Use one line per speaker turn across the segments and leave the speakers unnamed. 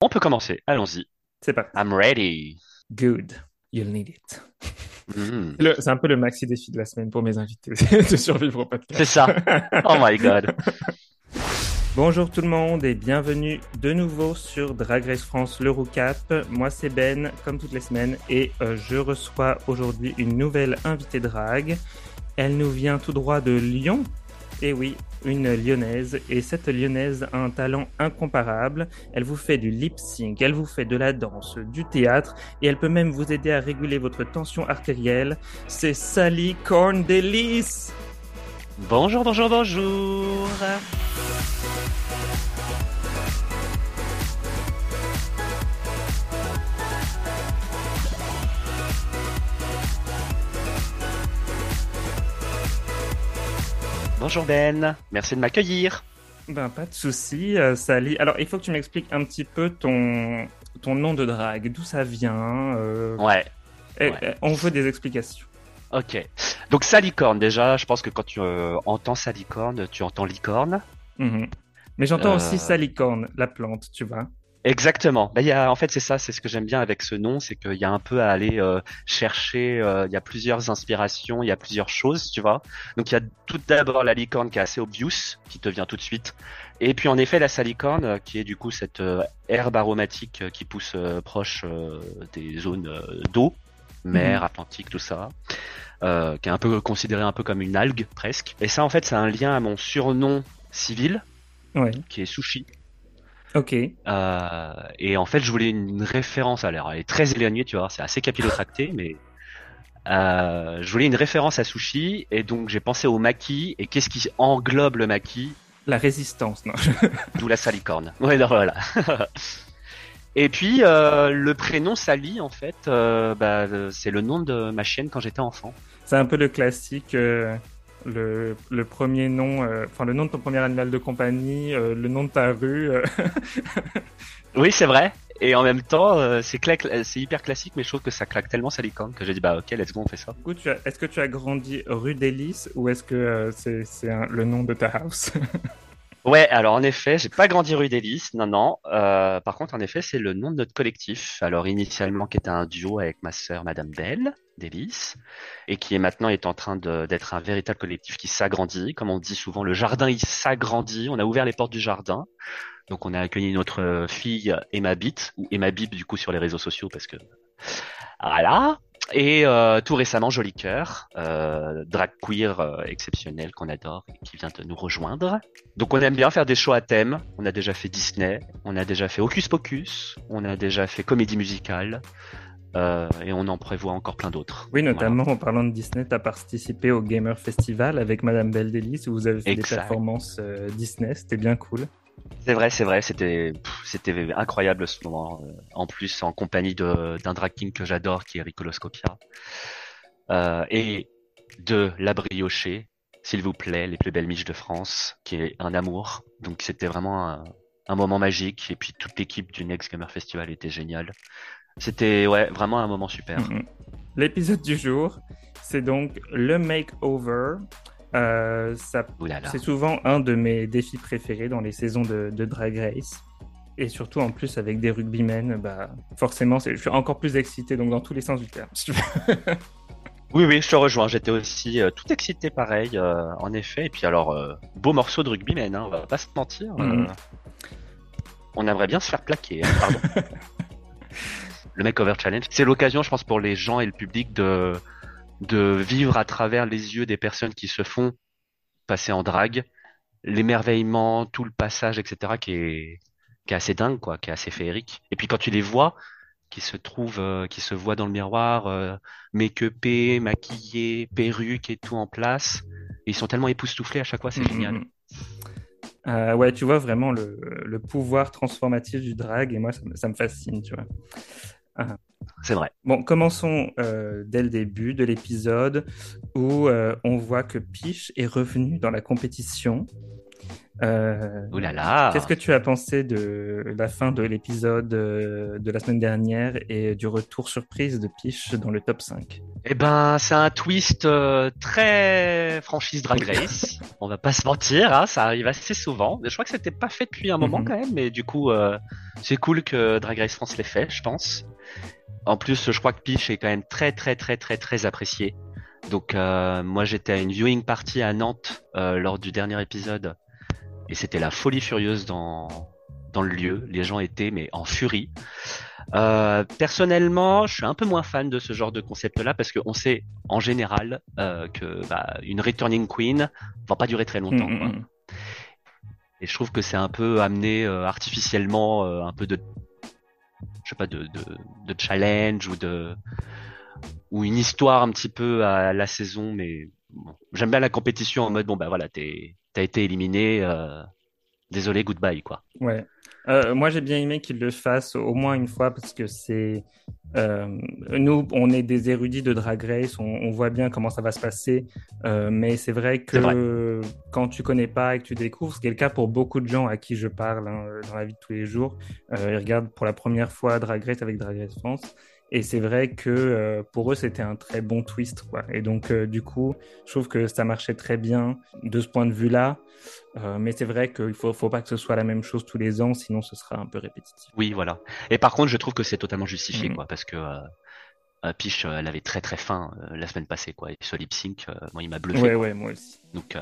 On peut commencer, allons-y.
C'est pas
I'm ready.
good. You'll need it. Le- C'est un peu le maxi défi de la semaine pour mes invités de survivre au podcast.
C'est ça. Oh my god.
Bonjour tout le monde et bienvenue de nouveau sur Drag Race France le Roucap. Moi c'est Ben, comme toutes les semaines, et euh, je reçois aujourd'hui une nouvelle invitée drag. Elle nous vient tout droit de Lyon. Et oui, une lyonnaise. Et cette lyonnaise a un talent incomparable. Elle vous fait du lip sync, elle vous fait de la danse, du théâtre, et elle peut même vous aider à réguler votre tension artérielle. C'est Sally Corndelis.
Bonjour, bonjour, bonjour. Bonjour Ben, merci de m'accueillir.
Ben, pas de souci, euh, Sally. Alors, il faut que tu m'expliques un petit peu ton, ton nom de drague, d'où ça vient. euh,
Ouais,
et-
ouais.
on veut des explications.
ok. Donc salicorne, déjà, je pense que quand tu euh, entends salicorne, tu entends licorne.
Mhm. Mais j'entends
Euh.
aussi salicorne, la plante, tu vois.
Exactement. Ben, il y a, en fait, c'est ça, c'est ce que j'aime bien avec ce nom, c'est qu'il y a un peu à aller euh, chercher. euh, il y a plusieurs inspirations, il y a plusieurs choses, tu vois. Donc il y a tout d'abord la licorne qui est assez obvious, qui te vient tout de suite. Et puis en effet la salicorne, euh, qui est du coup cette euh, herbe aromatique euh, qui pousse euh, proche euh, des zones euh, d'eau, mer,
Mhm.
Atlantique, tout ça. Euh, qui est un peu considéré un peu comme une algue presque. Et ça en fait c'est un lien à mon surnom civil
Ouais,
qui est Sushi.
Ok.
Euh, et en fait, je voulais une référence. Alors, elle est très éloignée, tu vois, c'est assez capillotracté, mais euh, je voulais une référence à sushi, et donc j'ai pensé au maki. Et qu'est-ce qui englobe le maki?
La résistance, non.
D'où la salicorne. Ouais, non, voilà. et puis euh, le prénom Sally, en fait, bah, c'est le nom de ma chienne quand j'étais enfant.
C'est un peu le classique, le, le premier nom, euh, enfin le nom de ton premier animal de compagnie, euh, le nom de ta rue. euh.
Oui, c'est vrai. Et en même temps, c'est c'est hyper classique, mais je trouve que ça claque tellement salicorne que j'ai dit bah ok, let's go, on fait ça.
Du coup, est-ce que tu as grandi rue d'Hélice ou est-ce que c'est un- le nom de ta house?
Ouais, alors en effet, j'ai pas grandi rue d'Hélice, non, non. Par contre, en effet, c'est le nom de notre collectif. Alors initialement, qui était un duo avec ma sœur Madame Belle d'Hélice, et qui est maintenant est en train d'être un véritable collectif qui s'agrandit. Comme on dit souvent, le jardin il s'agrandit. On a ouvert les portes du jardin, donc on a accueilli notre fille Emma Bit ou Emma Bib du coup sur les réseaux sociaux parce que voilà. Et euh, tout récemment, Joli Cœur, euh, drag queer euh, exceptionnel qu'on adore et qui vient de nous rejoindre. Donc on aime bien faire des shows à thème. On a déjà fait Disney, on a déjà fait Hocus Pocus, on a déjà fait comédie musicale, euh, et on en prévoit encore plein d'autres.
Oui, notamment en parlant de Disney, tu as participé au Gamer Festival avec Madame Belle d'Hélice où vous avez fait
Exact.
des performances euh, Disney, c'était bien cool.
C'est vrai, c'est vrai, c'était incroyable ce moment. euh, En plus, en compagnie d'un drag king que j'adore, qui est Ricoloscopia, euh, et de La Briochée, s'il vous plaît, les plus belles miches de France, qui est un amour. Donc c'était vraiment un, un moment magique. Et puis toute l'équipe du Next Gamer Festival était géniale. C'était ouais vraiment un moment super.
Mhm. L'épisode du jour, c'est donc le makeover. Euh, c'est souvent un de mes défis préférés dans les saisons de, de Drag Race. Et surtout en plus avec des rugbymen, bah, forcément, c'est- je suis encore plus excité, donc dans tous les sens du terme.
Oui, oui, je te rejoins. J'étais aussi euh, tout excité, pareil, euh, en effet. Et puis alors, euh, beau morceau de rugbyman, hein, on va pas se mentir.
Mhm.
on aimerait bien se faire plaquer. hein, pardon. le Makeover Challenge, c'est l'occasion, je pense, pour les gens et le public de de vivre à travers les yeux des personnes qui se font passer en drague, l'émerveillement, tout le passage, etc., qui est qui est assez dingue, quoi, qui est assez féerique. Et puis quand tu les vois, qui se trouvent, euh, qui se voient dans le miroir. euh, make-upés, maquillés, perruques et tout en place. Et ils sont tellement époustouflés à chaque fois, c'est génial.
Mhm. Euh, ouais, tu vois vraiment le, le pouvoir transformatif du drag, et moi, ça me fascine, tu vois.
C'est vrai.
Bon, commençons euh, dès le début de l'épisode où euh, on voit que Peach est revenu dans la compétition. Euh,
Ouh là là.
Qu'est-ce que tu as pensé de la fin de l'épisode euh, de la semaine dernière et du retour surprise de Piche dans le top 5
Eh ben, c'est un twist euh, très franchise Drag Race. On va pas se mentir, hein, ça arrive assez souvent. Je crois que c'était pas fait depuis un moment
Mhm.
quand même, mais du coup, euh, c'est cool que Drag Race France l'ait fait, je pense. En plus, je crois que Peach est quand même très très très très très apprécié. Donc, euh, moi, j'étais à une viewing party à Nantes euh, lors du dernier épisode, et c'était la folie furieuse dans dans le lieu. Les gens étaient mais en furie. Euh, personnellement, je suis un peu moins fan de ce genre de concept-là parce qu'on sait en général euh, que bah, une returning queen va pas durer très longtemps.
Mm,
quoi.
mm, mm.
Et je trouve que c'est un peu amené euh, artificiellement euh, un peu de, je sais pas, de, de, challenge ou de ou une histoire un petit peu à la saison. Mais j'aime bien la compétition en mode bon bah voilà, t'as été éliminé. euh, désolé, goodbye quoi.
Ouais. Euh, moi, j'ai bien aimé qu'il le fasse au moins une fois parce que c'est. Euh, nous, on est des érudits de Drag Race, on, on voit bien comment ça va se passer, euh, mais c'est vrai que
vrai.
quand tu connais pas et que tu découvres, ce qui est le cas pour beaucoup de gens à qui je parle hein, dans la vie de tous les jours, euh, ils regardent pour la première fois Drag Race avec Drag Race France. Et c'est vrai que euh, pour eux, c'était un très bon twist. Quoi. Et donc, euh, du coup, je trouve que ça marchait très bien de ce point de vue-là. Euh, mais c'est vrai qu'il faut, faut pas que ce soit la même chose tous les ans, sinon ce sera un peu répétitif.
Oui, voilà. Et par contre, je trouve que c'est totalement justifié,
Mhm.
quoi, parce que Piche, elle avait très très faim la semaine passée, quoi. Et ce lip sync, moi, il m'a bluffé.
Ouais,
quoi.
ouais, moi aussi.
Donc,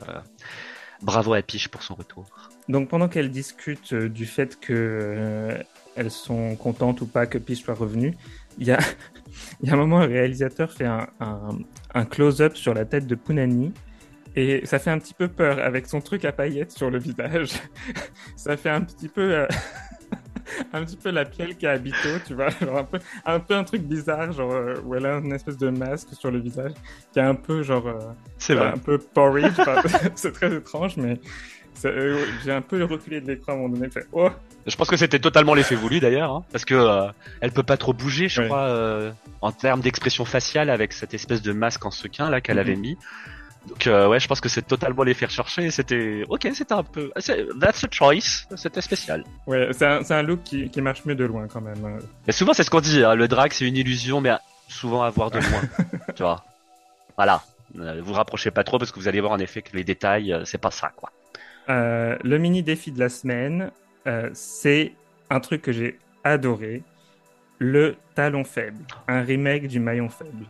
bravo à Piche pour son retour.
Donc pendant qu'elles discutent euh, du fait que elles sont contentes ou pas que Peach soit revenue, il y a, il y a un moment, un réalisateur fait un, un, un close-up sur la tête de Punani. Et ça fait un petit peu peur avec son truc à paillettes sur le visage. ça fait un petit peu, euh, un petit peu la pielle qui a habito, tu vois, genre un peu, un peu un truc bizarre, genre euh, où elle a une espèce de masque sur le visage, qui est un peu genre, euh,
C'est vrai.
un peu porridge. c'est très étrange, mais euh, j'ai un peu reculé de l'écran à un moment donné. Fait, oh,
Je pense que c'était totalement l'effet voulu d'ailleurs, hein, parce que euh, elle peut pas trop bouger, je
Ouais.
crois, euh, en termes d'expression faciale avec cette espèce de masque en sequin là qu'elle
Mhm.
avait mis. Donc euh, ouais, je pense que c'est totalement l'effet recherché. et C'était ok, c'était un peu, that's a choice, c'était spécial.
ouais, c'est un, look qui, qui marche mieux de loin quand même. hein.
Mais souvent c'est ce qu'on dit, hein, le drag c'est une illusion, mais souvent à voir de loin, tu vois. Voilà, Euh, vous rapprochez pas trop parce que vous allez voir en effet que les détails, c'est pas ça quoi.
Euh, le mini défi de la semaine, euh, c'est un truc que j'ai adoré, le talon faible, un remake du maillon faible.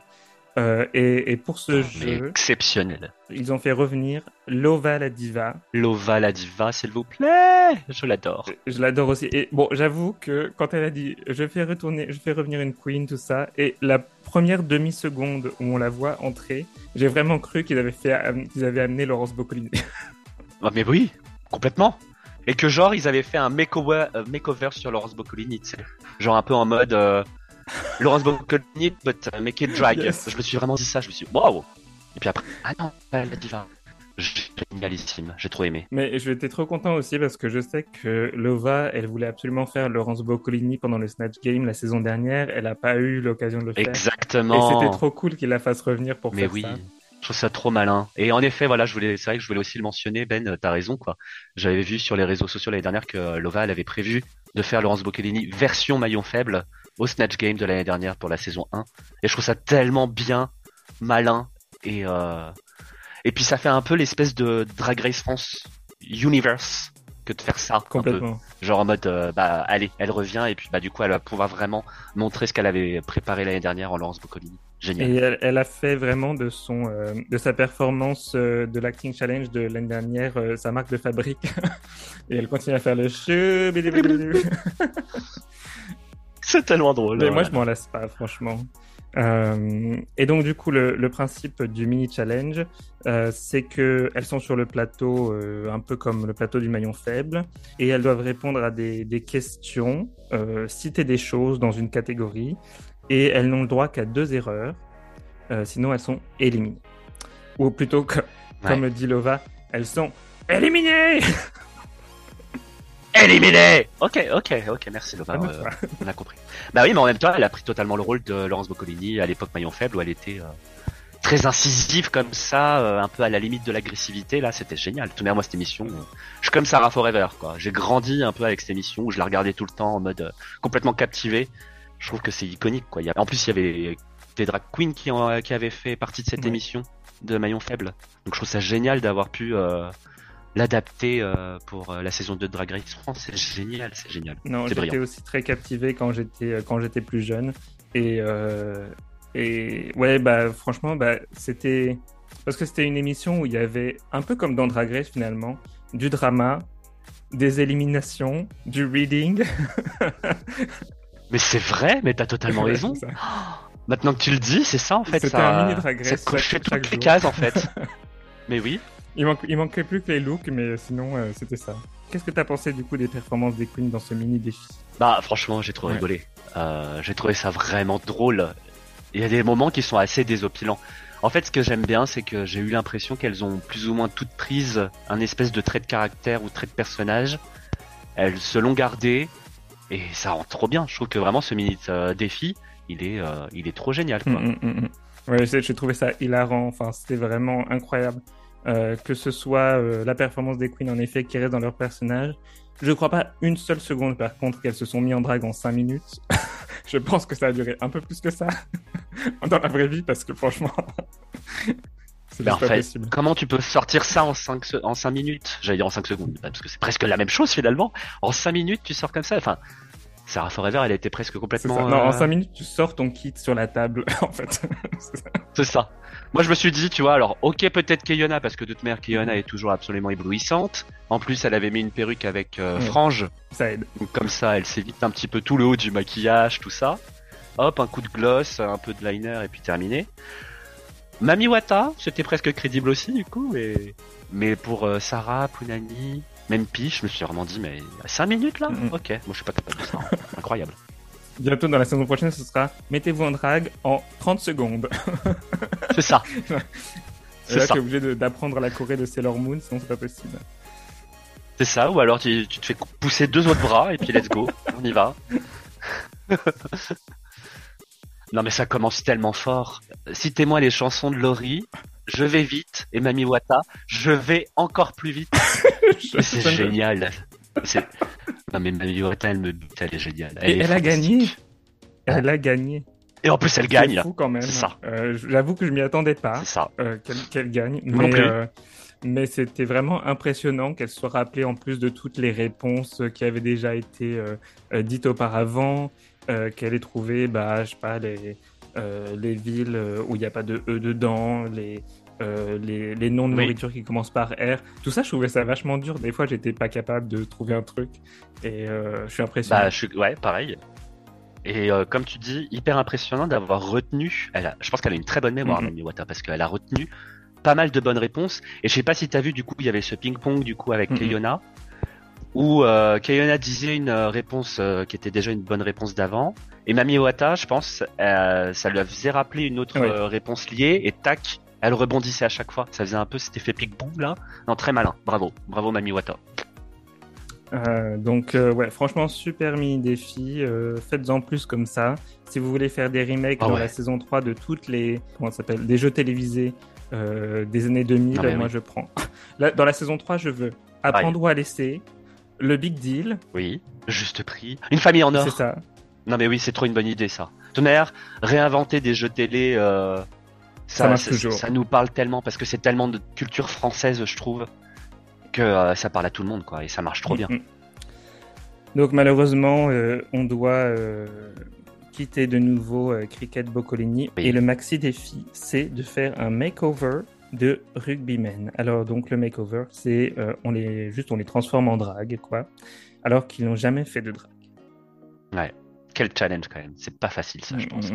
Euh, et, et pour ce jeu,
exceptionnel.
ils ont fait revenir Lova la diva.
Lova la diva, s'il vous plaît, je l'adore.
Je l'adore aussi. Et bon, j'avoue que quand elle a dit je fais retourner, je fais revenir une queen, tout ça, et la première demi-seconde où on la voit entrer, j'ai vraiment cru qu'ils avaient fait, qu'ils avaient amené Laurence Boccolini.
Ah, mais oui, complètement. Et que genre ils avaient fait un makeover, euh, makeover sur Laurence Boccolini, tu sais. Genre un peu en mode euh, Laurence Boccolini, but uh, make it drag.
Yes.
Je me suis vraiment dit ça, je me suis dit waouh. Et puis après, ah non, pas la diva. Génialissime, j'ai trop aimé.
Mais j'étais trop content aussi parce que je sais que Lova, elle voulait absolument faire Laurence Boccolini pendant le Snatch Game la saison dernière. Elle n'a pas eu l'occasion de le faire. Et
Exactement.
c'était trop cool qu'il la fasse revenir pour
Mais
faire
oui,
ça.
Je trouve ça trop malin. Et en effet, voilà, je voulais, c'est vrai que je voulais aussi le mentionner, Ben, euh, t'as raison, quoi. J'avais vu sur les réseaux sociaux l'année dernière que euh, Lova, elle avait prévu de faire Laurence Boccolini version maillon faible au Snatch Game de l'année dernière pour la saison 1. Et je trouve ça tellement bien, malin, et euh... et puis ça fait un peu l'espèce de Drag Race France universe que de faire ça. un peu.
Complètement.
Genre en mode, euh, bah allez, elle revient et puis bah du coup elle va pouvoir vraiment montrer ce qu'elle avait préparé l'année dernière en Laurence Boccolini. Génial.
Et elle, elle a fait vraiment de son, euh, de sa performance euh, de l'acting challenge de l'année dernière euh, sa marque de fabrique. Et elle continue à faire le chou.
C'est tellement drôle.
Mais moi, je m'en lasse pas, franchement. Et donc, du coup, le, le principe du mini challenge, c'est que elles sont sur le plateau, un peu comme le plateau du maillon faible, et elles doivent répondre à des, des questions, citer des choses dans une catégorie, et elles n'ont le droit qu'à deux erreurs, euh, sinon elles sont éliminées. Ou plutôt, que,
Ouais.
comme dit Lova, elles sont éliminées.
Éliminé Ok, ok, ok, merci Lova, euh, on a compris. Bah oui, mais en même temps, elle a pris totalement le rôle de Laurence Boccolini à l'époque Maillon Faible où elle était, euh, très incisive comme ça, euh, un peu à la limite de l'agressivité. Là, c'était génial. Tout moi cette émission, euh, je suis comme Sarah Forever, quoi. J'ai grandi un peu avec cette émission où je la regardais tout le temps en mode euh, complètement captivé. Je trouve que c'est iconique, quoi. En plus, il y avait des drag queens qui, qui avaient fait partie de cette émission de Maillon Faible. Donc, je trouve ça génial d'avoir pu l'adapter pour la saison 2 de Drag Race France. C'est génial, c'est génial.
Non, j'étais aussi très captivé quand j'étais quand j'étais plus jeune et et ouais, bah franchement, bah, c'était parce que c'était une émission où il y avait un peu comme dans Drag Race finalement, du drama, des éliminations, du reading.
mais c'est vrai, mais t'as totalement raison. Maintenant que tu le dis, c'est ça en fait.
C'était un mini Drag Race.
Ça toutes les cases en fait. mais oui.
Il, il, manquait plus que les looks, mais sinon euh, c'était ça. Qu'est-ce que t'as pensé du coup des performances des queens dans ce mini défi?
Bah franchement, j'ai trop rigolé. Euh, j'ai trouvé ça vraiment drôle il y a des moments qui sont assez désopilants. En fait, ce que j'aime bien, c'est que j'ai eu l'impression qu'elles ont plus ou moins toutes prises un espèce de trait de caractère ou trait de personnage. Elles se l'ont gardé et ça rend trop bien. Je trouve que vraiment ce mini euh, défi, il est, euh, il est trop génial. Quoi.
Mm, mm, mm, ouais, j'ai trouvé ça hilarant. Enfin, c'était vraiment incroyable. Euh, que ce soit la performance des queens en effet qui reste dans leur personnage. Je crois pas une seule seconde par contre qu'elles se sont mis en drague en 5 minutes. je pense que ça a duré un peu plus que ça dans la vraie vie parce que franchement.
C'est pas possible. comment tu peux sortir ça en 5, en 5 minutes? J'allais dire en 5 secondes, parce que c'est presque la même chose finalement. En 5 minutes, tu sors comme ça. Enfin, Sarah Forever, elle était presque complètement.
Non, en 5 euh, minutes, tu sors ton kit sur la table, en fait.
c'est ça. Moi, je me suis dit, tu vois, alors, ok, peut-être Kayona, parce que de toute manière, Kayona est toujours absolument éblouissante. En plus, elle avait mis une perruque avec euh, frange.
Ça aide.
Donc, comme ça, elle s'évite un petit peu tout le haut du maquillage, tout ça. Hop, un coup de gloss, un peu de liner, et puis terminé. Mami Wata, c'était presque crédible aussi, du coup, mais, mais pour euh, Sarah, Punani, même Pi, je me suis vraiment dit, mais 5 minutes là? Ok, moi je suis pas capable de ça. Hein. Incroyable.
Bientôt dans la saison prochaine, ce sera mettez-vous en drague en 30 secondes.
c'est ça.
c'est là, tu es obligé d'apprendre la Corée de Sailor Moon, sinon c'est pas possible.
C'est ça, ou alors tu, te fais pousser deux autres bras et puis let's go, on y va. Non mais ça commence tellement fort. Citez-moi les chansons de Laurie, je vais vite, et Mami Wata, je vais encore plus vite. c'est génial. Non mais Mami Wata, elle me bute, elle est géniale.
Elle, et elle a gagné. Elle a gagné.
Et en plus, elle gagne.
C'est fou quand même.
ça.
Euh, J'avoue que je m'y attendais pas.
ça.
Euh, qu'elle gagne. mais, euh, mais c'était vraiment impressionnant qu'elle soit rappelée en plus de toutes les réponses qui avaient déjà été euh, euh, dites auparavant, qu'elle ait trouvé, bah, je sais pas, les, les villes où il n'y a pas de E dedans, les, les, les, noms de nourriture qui commencent par R. Tout ça, je trouvais ça vachement dur. Des fois, j'étais pas capable de trouver un truc. Et je suis impressionné.
Bah, je suis... Ouais, pareil. Et euh, comme tu dis, hyper impressionnant d'avoir retenu. Elle a, je pense qu'elle a une très bonne mémoire, mm Wata, parce qu'elle a retenu pas mal de bonnes réponses. Et je sais pas si tu as vu, du coup, il y avait ce ping-pong du coup avec Kayona, où euh, Kayona disait une euh, réponse euh, qui était déjà une bonne réponse d'avant. Et Mami Wata, je pense, ça lui faisait rappeler une autre réponse liée, et tac, elle rebondissait à chaque fois. Ça faisait un peu cet effet ping-pong là. Non, très malin. Bravo, bravo Mami Wata.
Euh, donc euh, ouais, franchement super mini défi. Euh, faites-en plus comme ça. Si vous voulez faire des remakes ah dans la saison 3 de toutes les comment ça s'appelle des jeux télévisés des années 2000, ah moi je prends. dans la saison 3, je veux apprendre ou à laisser, le big deal.
Oui, juste prix, une famille en or.
C'est ça.
Non mais oui, c'est trop une bonne idée ça. Tonnerre, réinventer des jeux télé.
Ça, ça,
ça, nous parle tellement parce que c'est tellement de culture française, je trouve que euh, ça parle à tout le monde, quoi, et ça marche trop bien. Mm-hmm.
Donc malheureusement, euh, on doit euh, quitter de nouveau Cricket Boccolini et le maxi défi, c'est de faire un makeover de rugbymen. Alors donc le makeover, c'est on les juste on les transforme en drague, quoi, alors qu'ils n'ont jamais fait de drague.
Ouais, quel challenge quand même. C'est pas facile ça, je mm-hmm. pense.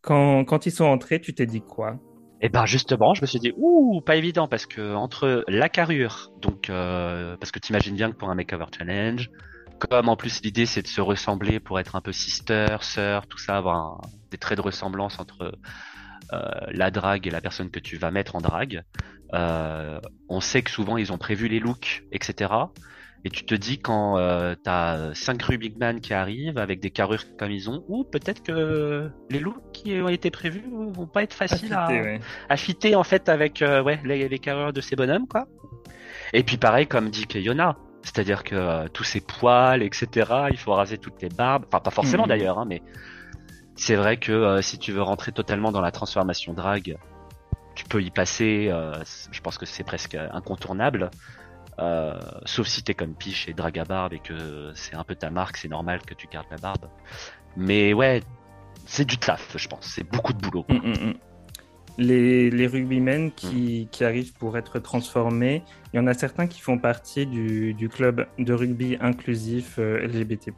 Quand, quand ils sont entrés, tu t'es dit quoi?
Et eh ben justement, je me suis dit ouh, pas évident parce que entre la carrure, donc euh, parce que t'imagines bien que pour un makeover challenge, comme en plus l'idée c'est de se ressembler pour être un peu sister, sœur, tout ça, avoir des traits de ressemblance entre euh, la drague et la personne que tu vas mettre en drague. Euh, on sait que souvent ils ont prévu les looks, etc. Et tu te dis quand euh, t'as cinq rugbyman qui arrivent avec des carrures comme ils ont, ou peut-être que les loups qui ont été prévus vont pas être faciles à, à, fitter en fait avec euh, ouais les, les, carrures de ces bonhommes quoi. Et puis pareil comme dit Keyona, c'est-à-dire que euh, tous ces poils etc. Il faut raser toutes les barbes, enfin pas forcément mhm. d'ailleurs, hein, mais c'est vrai que euh, si tu veux rentrer totalement dans la transformation drag, tu peux y passer. Euh, je pense que c'est presque incontournable. Euh, sauf si t'es comme Piche et drag à barbe et que c'est un peu ta marque, c'est normal que tu gardes la barbe. Mais ouais, c'est du taf, je pense. C'est beaucoup de boulot. Mm, mm, mm.
Les, les rugbymen qui, qui, arrivent pour être transformés, il y en a certains qui font partie du, du club de rugby inclusif LGBT+,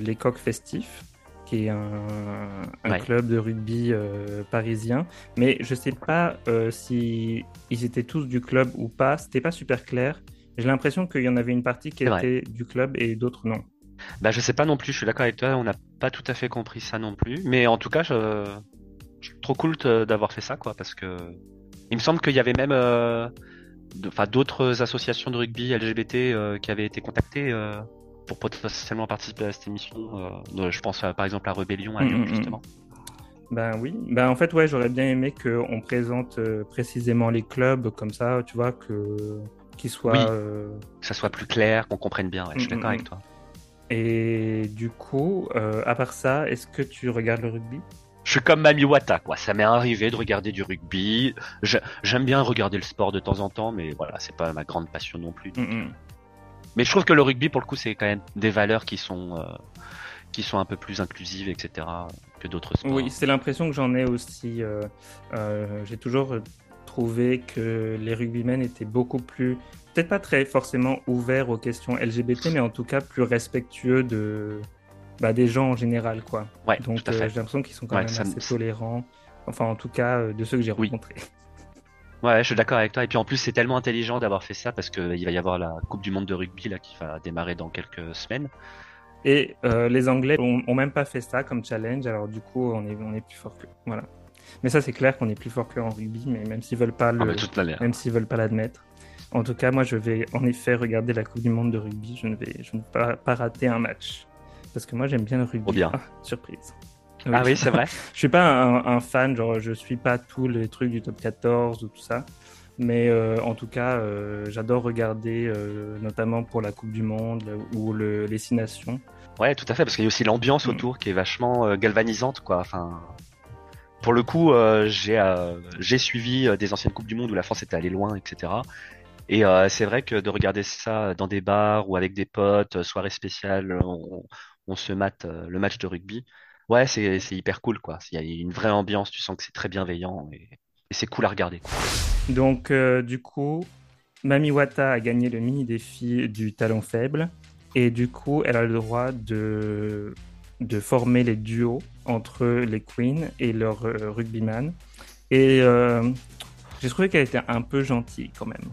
les coqs festifs qui est un, club de rugby euh, parisien. Mais je sais pas euh, si ils étaient tous du club ou pas. C'était pas super clair. J'ai l'impression qu'il y en avait une partie qui était du club et d'autres non.
Bah je sais pas non plus. Je suis d'accord avec toi. On n'a pas tout à fait compris ça non plus. Mais en tout cas, je trop cool d'avoir fait ça quoi, parce que il me semble qu'il y avait même euh, enfin d'autres associations de rugby LGBT qui avaient été contactées pour potentiellement participer à cette émission. Euh, je pense par exemple à Rébellion à mm, Lyon, mm, mm. justement.
Ben oui, ben en fait ouais, j'aurais bien aimé qu'on présente euh, précisément les clubs comme ça, tu vois, que qu'ils soient,
euh, que ça soit plus clair, qu'on comprenne bien. je suis d'accord avec toi.
Et du coup, à part ça, est-ce que tu regardes le rugby?
Je suis comme Mami Wata, quoi. Ça m'est arrivé de regarder du rugby. J'aime bien regarder le sport de temps en temps, mais voilà, c'est pas ma grande passion non plus. Mais je trouve que le rugby, pour le coup, c'est quand même des valeurs qui sont, euh, qui sont un peu plus inclusives, etc., que d'autres sports.
Oui, c'est l'impression que j'en ai aussi. Euh, euh, j'ai toujours trouvé que les rugbymen étaient beaucoup plus, peut-être pas très forcément ouverts aux questions LGBT, mais en tout cas plus respectueux de, bah, des gens en général, quoi.
Ouais,
Donc j'ai l'impression qu'ils sont quand même assez tolérants. Enfin, en tout cas, de ceux que j'ai rencontrés.
Ouais, je suis d'accord avec toi. Et puis en plus, c'est tellement intelligent d'avoir fait ça parce qu'il va y avoir la Coupe du Monde de rugby là qui va démarrer dans quelques semaines.
Et euh, les Anglais ont, même pas fait ça comme challenge, alors du coup, on est, on est plus fort que. Voilà. Mais ça, c'est clair qu'on est plus fort que en rugby, mais même s'ils veulent pas le,
ah,
même s'ils veulent pas l'admettre. En tout cas, moi, je vais en effet regarder la Coupe du Monde de rugby. Je ne vais, je ne vais pas, rater un match parce que moi, j'aime bien le rugby.
bien.
Ah, surprise.
Ah oui, c'est vrai.
je suis pas un, fan, genre je suis pas tous les trucs du top 14 ou tout ça. Mais euh, en tout cas, euh, j'adore regarder, euh, notamment pour la Coupe du Monde ou le, les Six Nations.
Ouais, tout à fait, parce qu'il y a aussi l'ambiance mm. autour qui est vachement galvanisante, quoi. Enfin, pour le coup, j'ai j'ai suivi des anciennes Coupes du Monde où la France était allée loin, etc. Et c'est vrai que de regarder ça dans des bars ou avec des potes, soirée spéciale, on, on se mate le match de rugby ouais, c'est hyper cool, quoi. Il y a une vraie ambiance, tu sens que c'est très bienveillant et, c'est cool à regarder.
Donc, euh, du coup, Mami Wata a gagné le mini défi du talon faible et du coup, elle a le droit de, de former les duos entre les queens et leurs euh, rugbyman. Et euh, j'ai trouvé qu'elle était un peu gentille quand même.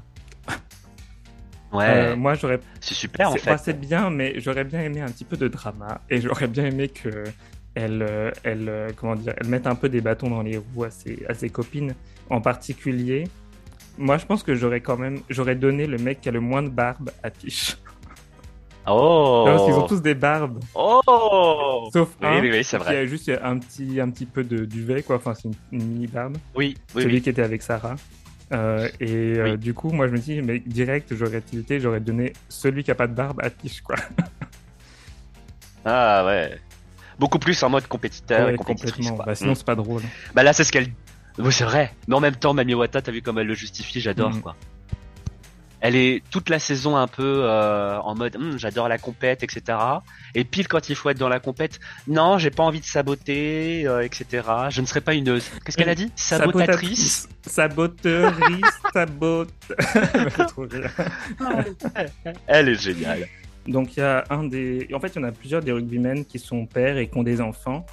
Ouais.
moi, j'aurais.
C'est super en fait.
C'est bien, mais j'aurais bien aimé un petit peu de drama et j'aurais bien aimé que elle, euh, elle, euh, comment dire, elle met un peu des bâtons dans les roues à ses, à ses copines. En particulier, moi, je pense que j'aurais quand même, j'aurais donné le mec qui a le moins de barbe à Tiche.
Oh
Parce qu'ils ont tous des barbes.
Oh
Sauf un
oui, oui,
vrai. a juste un petit, un petit peu de duvet, quoi. Enfin, c'est une, mini barbe.
Oui, oui
Celui qui était avec Sarah. Euh, et du coup, moi, je me dis, mais direct, j'aurais tilté, j'aurais donné celui qui a pas de barbe à Tiche, quoi.
ah ouais. Beaucoup plus en mode compétiteur et compétitrice.
Bah, sinon, mm. c'est pas drôle.
Bah là, c'est ce qu'elle. Oui, c'est vrai. Mais en même temps, Mami Wata, t'as vu comme elle le justifie, j'adore mm. quoi. Elle est toute la saison un peu euh, en mode hum, j'adore la compète, etc. Et pile quand il faut être dans la compète, non, j'ai pas envie de saboter, euh, etc. Je ne serai pas une. Qu'est-ce qu'elle a dit? Sabotatrice.
Saboteurice, sabote.
elle est géniale.
Donc il y a un des, en fait il y en a plusieurs des rugbymen qui sont pères et qui ont des enfants.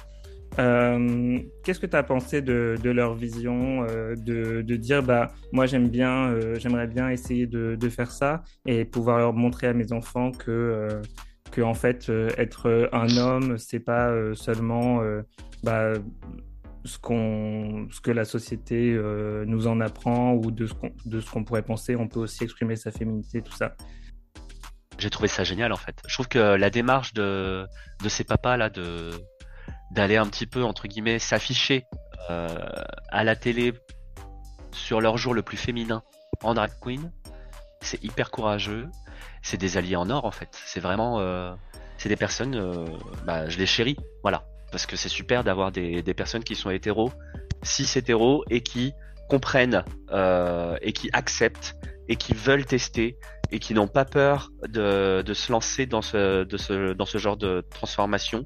Euh, Qu'est-ce que tu as pensé de, leur vision, euh, de, dire bah moi j'aime bien, euh, j'aimerais bien essayer de, faire ça et pouvoir leur montrer à mes enfants que que fait être un homme c'est pas seulement bah, ce qu'on ce que la société nous en apprend ou de ce qu'on de pourrait penser, on peut aussi exprimer sa féminité tout ça.
j'ai trouvé ça génial en fait. Je trouve que la démarche de, de ces papas là, de d'aller un petit peu entre guillemets s'afficher euh, à la télé sur leur jour le plus féminin en drag queen, c'est hyper courageux. C'est des alliés en or en fait. C'est vraiment, euh, c'est des personnes, euh, bah, je les chéris, voilà, parce que c'est super d'avoir des, des personnes qui sont hétéros, cis hétéros et qui comprennent euh, et qui acceptent et qui veulent tester et qui n'ont pas peur de, de, se lancer dans ce, de ce, dans ce genre de transformation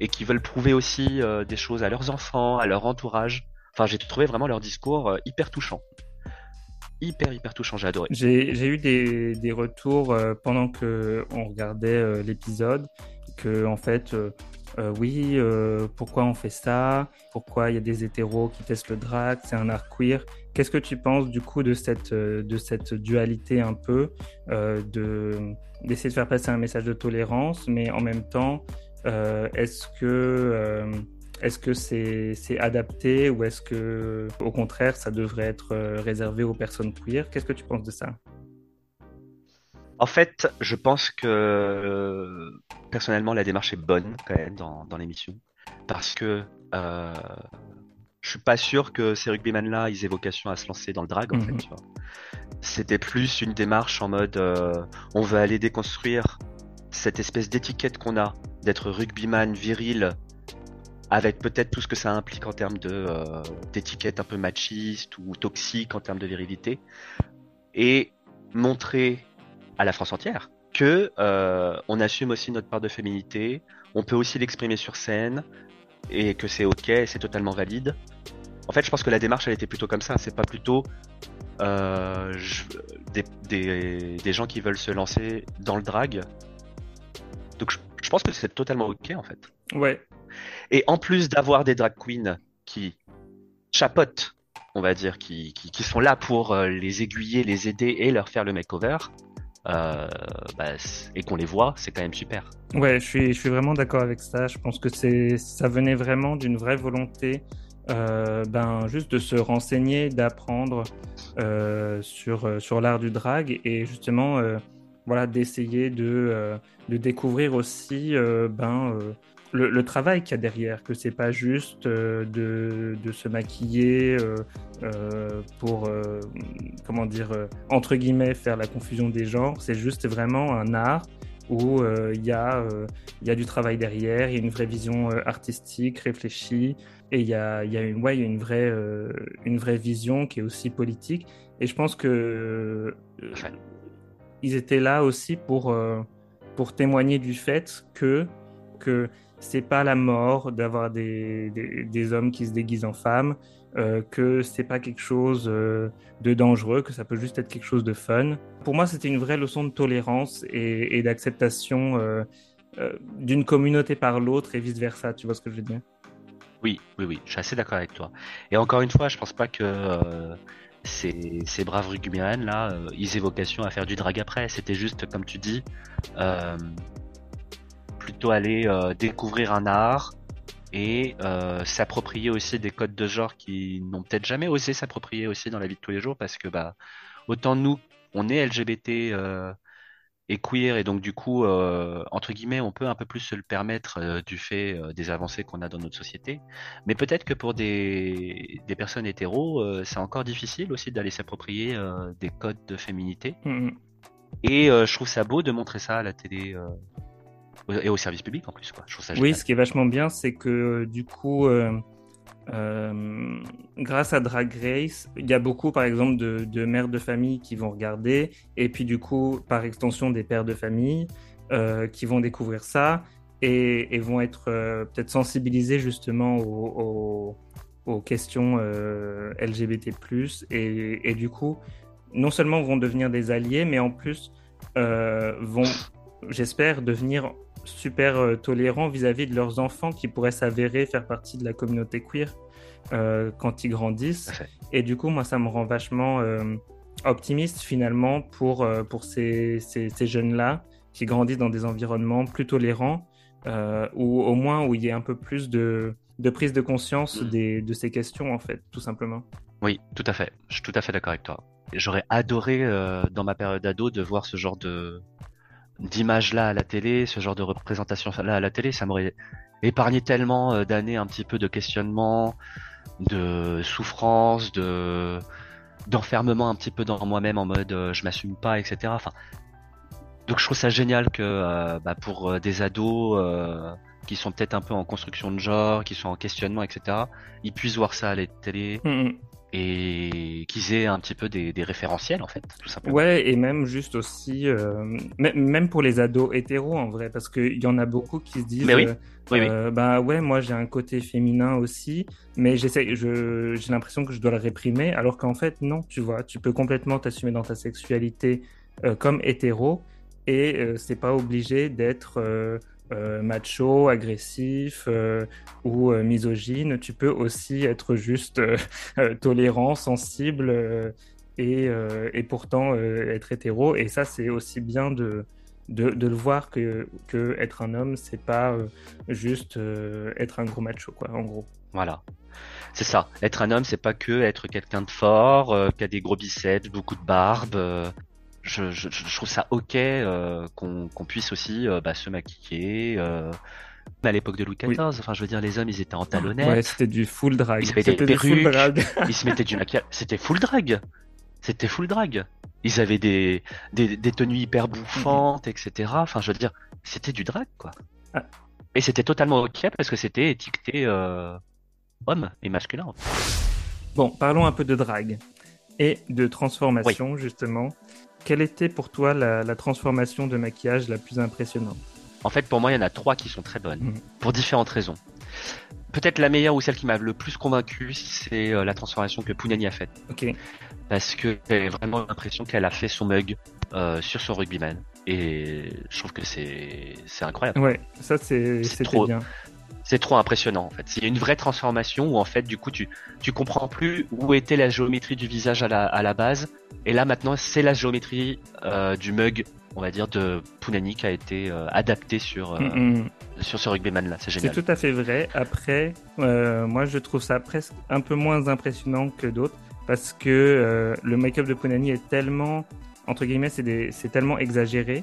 et qui veulent prouver aussi euh, des choses à leurs enfants, à leur entourage. Enfin, j'ai trouvé vraiment leur discours euh, hyper touchant. Hyper, hyper touchant, j'ai adoré.
J'ai eu des, des retours euh, pendant que on regardait l'épisode que, en fait, oui, pourquoi on fait ça? Pourquoi il y a des hétéros qui testent le drag C'est un art queer. Qu'est-ce que tu penses du coup de cette, de cette dualité un peu de d'essayer de faire passer un message de tolérance, mais en même temps, est-ce que est-ce que c'est adapté ou est-ce que au contraire ça devrait être réservé aux personnes queer? Qu'est-ce que tu penses de ça?
En fait, je pense que personnellement la démarche est bonne quand même dans, dans l'émission parce que euh, je suis pas sûr que ces rugbymen là ils aient vocation à se lancer dans le drag en fait. Mhm. C'était plus une démarche en mode euh, on veut aller déconstruire cette espèce d'étiquette qu'on a d'être rugbyman viril avec peut-être tout ce que ça implique en termes de euh, d'étiquette un peu machiste ou toxique en termes de virilité et montrer à la France entière que euh, on assume aussi notre part de féminité, on peut aussi l'exprimer sur scène et que c'est ok, c'est totalement valide. En fait, je pense que la démarche elle était plutôt comme ça, c'est pas plutôt euh, des, des, gens qui veulent se lancer dans le drag. Donc pense que c'est totalement ok en fait.
Ouais.
Et en plus d'avoir des drag queens qui chapotent, on va dire, qui, qui, qui sont là pour euh, les aiguiller, les aider et leur faire le makeover, euh, bah, et qu'on les voit, c'est quand même super.
Ouais, je suis, je suis vraiment d'accord avec ça. Je pense que c'est, ça venait vraiment d'une vraie volonté, euh, ben, juste de se renseigner, d'apprendre euh, sur, sur l'art du drag et justement, voilà, d'essayer de, de découvrir aussi, ben, le, travail qu'il y a derrière, que c'est pas juste euh, de, de, se maquiller euh, euh, pour, comment dire, entre guillemets, faire la confusion des genres. C'est juste vraiment un art où il y, a, y a du travail derrière, il y a une vraie vision artistique, réfléchie, et il y a, y a, une, ouais, y a une, vraie, une vraie vision qui est aussi politique. Et je pense que ils étaient là aussi pour, pour témoigner du fait que, que c'est pas la mort d'avoir des, des, hommes qui se déguisent en femmes, euh, que c'est pas quelque chose euh, de dangereux, que ça peut juste être quelque chose de fun. Pour moi, c'était une vraie leçon de tolérance et, d'acceptation euh, euh, d'une communauté par l'autre et vice versa. Tu vois ce que je veux dire?
Oui, oui, oui, je suis assez d'accord avec toi. Et encore une fois, je pense pas que ces, ces, braves rugbymen là, ils aient vocation à faire du drag après. C'était juste, comme tu dis, plutôt aller euh, découvrir un art et euh, s'approprier aussi des codes de genre qui n'ont peut-être jamais osé s'approprier aussi dans la vie de tous les jours parce que bah autant nous on est LGBT euh, et queer et donc du coup entre guillemets on peut un peu plus se le permettre du fait des avancées qu'on a dans notre société mais peut-être que pour des, des personnes hétéros c'est encore difficile aussi d'aller s'approprier des codes de féminité mm-hmm. et je trouve ça beau de montrer ça à la télé et au service public en plus. Quoi. Je trouve ça
oui, ce qui est vachement bien, c'est que du coup, euh, grâce à Drag Race, il y a beaucoup, par exemple, de, mères de famille qui vont regarder, et puis du coup, par extension, des pères de famille euh, qui vont découvrir ça et, vont être euh, peut-être sensibilisés justement aux, questions LGBT+, et du coup, non seulement vont devenir des alliés, mais en plus vont j'espère, devenir super euh, tolérants vis-à-vis de leurs enfants qui pourraient s'avérer faire partie de la communauté queer euh, quand ils grandissent. Et du coup, moi, ça me rend vachement euh, optimiste finalement pour, pour ces, ces, ces jeunes-là qui grandissent dans des environnements plus tolérants euh, ou au moins où il y ait un peu plus de, de prise de conscience mm. des, de ces questions, en fait, tout simplement.
Oui, tout à fait. Je suis tout à fait d'accord avec toi. J'aurais adoré, euh, dans ma période ado, de voir ce genre de, d'images-là à la télé, ce genre de représentation-là à la télé, ça m'aurait épargné tellement euh, d'années un petit peu de questionnement, de souffrance, de d'enfermement un petit peu dans moi-même en mode euh, je m'assume pas, etc. donc je trouve ça génial que euh, bah, pour des ados qui sont peut-être un peu en construction de genre, qui sont en questionnement, etc., ils puissent voir ça à la télé. Mm, mm et qu'ils aient un petit peu des, des, référentiels en fait, tout simplement.
Ouais, et même juste aussi, euh, même pour les ados hétéros en vrai, parce qu'il y en a beaucoup qui se disent,
mais oui. Euh, oui,
euh, bah ouais, moi j'ai un côté féminin aussi, mais j'essaie, j'ai l'impression que je dois le réprimer, alors qu'en fait non, tu vois, tu peux complètement t'assumer dans ta sexualité euh, comme hétéro, et euh, c'est pas obligé d'être euh, macho, agressif euh, ou euh, misogyne. Tu peux aussi être juste tolérant, sensible et, et, pourtant être hétéro. Et ça, c'est aussi bien de, de, le voir que, que être un homme, c'est pas juste être un gros macho, quoi, en gros.
Voilà. C'est ça. Être un homme, c'est pas que être quelqu'un de fort, qui a des gros biceps, beaucoup de barbe, je, je, je, trouve ça ok euh, qu'on puisse aussi euh, bah, se maquiller. Euh, à l'époque de Louis XIV, enfin je veux dire les hommes ils étaient en talonnettes.
Ouais, c'était du full drag.
Ils avaient des perruques, ils se mettaient du maquillage. C'était full drag. C'était full drag. Ils avaient des, des, des tenues hyper bouffantes, etc. Enfin je veux dire, c'était du drag quoi. Ah. Et c'était totalement ok parce que c'était étiqueté euh, homme et masculin.
Bon, parlons un peu de drag et de transformation justement. Quelle était pour toi la, transformation de maquillage la plus impressionnante
En fait, pour moi, il y en a trois qui sont très bonnes, mhm. pour différentes raisons. Peut-être la meilleure ou celle qui m'a le plus convaincu, c'est euh, la transformation que Pounani a faite. Parce que j'ai vraiment l'impression qu'elle a fait son mug euh, sur son rugbyman. Et je trouve que c'est incroyable.
Ouais, ça c'est trop bien
c'est trop impressionnant en fait. C'est une vraie transformation où en fait du coup tu tu comprends plus où était la géométrie du visage à la, à la base et là maintenant c'est la géométrie euh, du mug on va dire de Punani qui a été euh, adapté sur euh, mm, mm. sur ce rugbyman là. C'est génial.
C'est tout à fait vrai. Après moi je trouve ça presque un peu moins impressionnant que d'autres parce que le make-up de Punani est tellement entre guillemets c'est tellement exagéré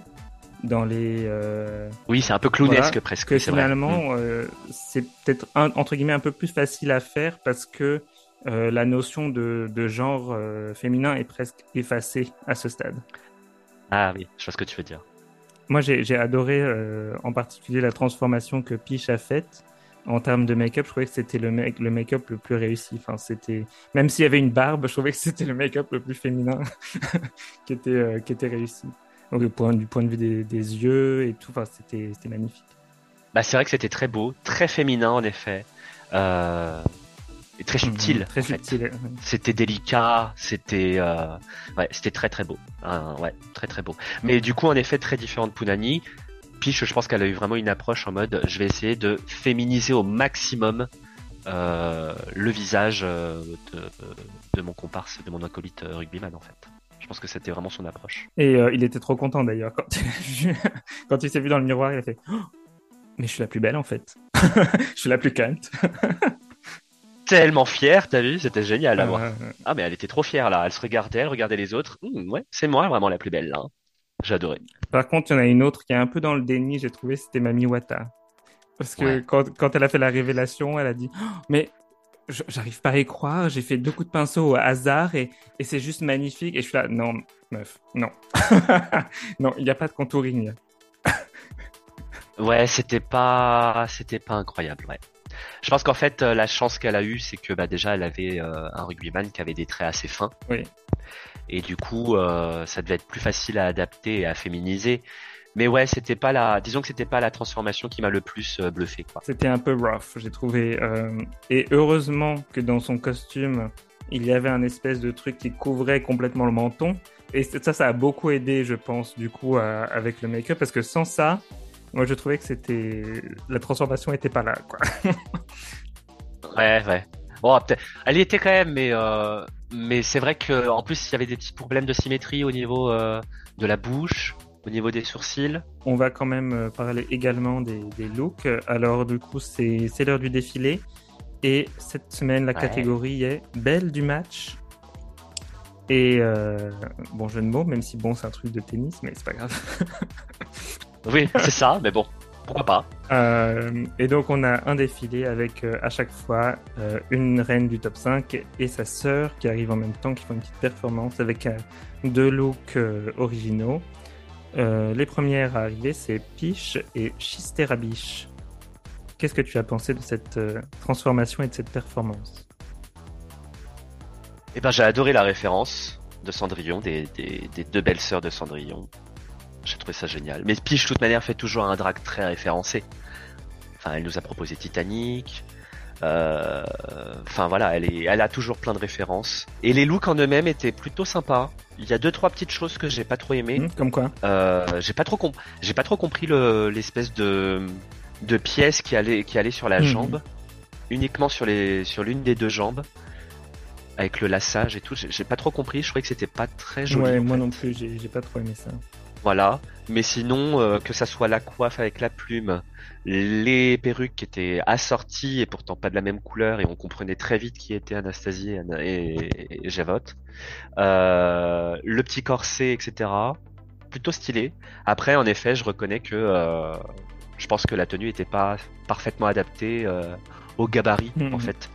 dans les. Euh,
oui, c'est un peu clownesque presque.
Que finalement, mm. euh, c'est peut-être entre guillemets un peu plus facile à faire parce que euh, la notion de, de genre féminin est presque effacée à ce stade.
Ah oui, je vois ce que tu veux dire.
Moi, j'ai adoré en particulier la transformation que Peach a faite. En termes de make-up, je trouvais que c'était le make le make-up le plus réussi. Enfin, c'était même s'il y avait une barbe, je trouvais que c'était le make-up le plus féminin qui était qui était réussi. Donc, du point, du point de vue des, des yeux et tout, enfin, c'était, magnifique.
Bah, c'est vrai que c'était très beau, très féminin en effet, euh, et très mhm, subtil.
très subtil.
C'était délicat, c'était, euh, ouais, c'était très très beau, ouais, très très beau. Mais du coup, en effet, très différent de Punani. Piche, je pense qu'elle a eu vraiment une approche en mode, je vais essayer de féminiser au maximum euh, le visage de, de, mon comparse, de mon acolyte rugbyman en fait. Je pense que c'était vraiment son approche.
Et euh, il était trop content d'ailleurs quand, quand il s'est vu dans le miroir, il a fait oh, Mais je suis la plus belle en fait. je suis la plus quinte.
Tellement fière, t'as vu C'était génial à voir. Ah, mais elle était trop fière là. Elle se regardait, elle regardait les autres. Hum, ouais, c'est moi vraiment la plus belle là. J'adorais.
Par contre, il y en a une autre qui est un peu dans le déni, j'ai trouvé, c'était Mami Wata. Parce que quand, quand, elle a fait la révélation, elle a dit oh, Mais j'arrive pas à y croire, j'ai fait deux coups de pinceau au hasard et, et c'est juste magnifique. Et je suis là, non, meuf, non. non, il n'y a pas de contouring.
ouais, c'était pas, c'était pas incroyable, ouais. Je pense qu'en fait, euh, la chance qu'elle a eue, c'est que bah, déjà, elle avait euh, un rugbyman qui avait des traits assez fins.
Oui.
Et du coup, euh, ça devait être plus facile à adapter et à féminiser. Mais ouais, c'était pas la, disons que c'était pas la transformation qui m'a le plus euh, bluffé.
C'était un peu rough, j'ai trouvé. Euh... Et heureusement que dans son costume, il y avait un espèce de truc qui couvrait complètement le menton. Et ça, ça a beaucoup aidé, je pense, du coup, avec le make-up, parce que sans ça, moi, je trouvais que c'était la transformation était pas là, quoi.
ouais, ouais. Bon, elle y était quand même, mais euh... mais c'est vrai que en plus, il y avait des petits problèmes de symétrie au niveau euh, de la bouche au niveau des sourcils.
On va quand même euh, parler également des, looks. Alors du coup, c'est l'heure du défilé. Et cette semaine, la catégorie est Belle du match. Et euh, bon, jeu de mots, même si bon, c'est un truc de tennis, mais c'est pas grave.
oui, c'est ça, mais bon, pourquoi pas.
Euh, et donc, on a un défilé avec euh, à chaque fois une reine du top 5 et sa sœur qui arrive en même temps, qui font une petite performance avec deux looks originaux. Les premières à arriver, c'est Piche et Chisterabiche. Qu'est-ce que tu as pensé de cette transformation et de cette performance?
Eh ben, j'ai adoré la référence de Cendrillon, des, deux belles sœurs de Cendrillon. J'ai trouvé ça génial. Mais Piche, de toute manière, fait toujours un drag très référencé. Enfin, elle nous a proposé Titanic. Euh, enfin voilà, elle, est, elle a toujours plein de références. Et les looks en eux-mêmes étaient plutôt sympas. Il y a deux trois petites choses que j'ai pas trop aimé.
Mmh, comme quoi
euh, J'ai pas trop j'ai pas trop compris l'espèce de de pièce qui allait qui allait sur la mmh. jambe, uniquement sur les sur l'une des deux jambes avec le lassage et tout. J'ai pas trop compris. Je trouvais que c'était pas très joli.
Ouais, moi non plus. J'ai pas trop aimé ça.
Voilà. Mais sinon, euh, que ça soit la coiffe avec la plume, les perruques qui étaient assorties et pourtant pas de la même couleur et on comprenait très vite qui était Anastasie et, et, Javotte. Euh, le petit corset, etc. Plutôt stylé. Après, en effet, je reconnais que euh, je pense que la tenue était pas parfaitement adaptée euh, au gabarit hmm. en fait.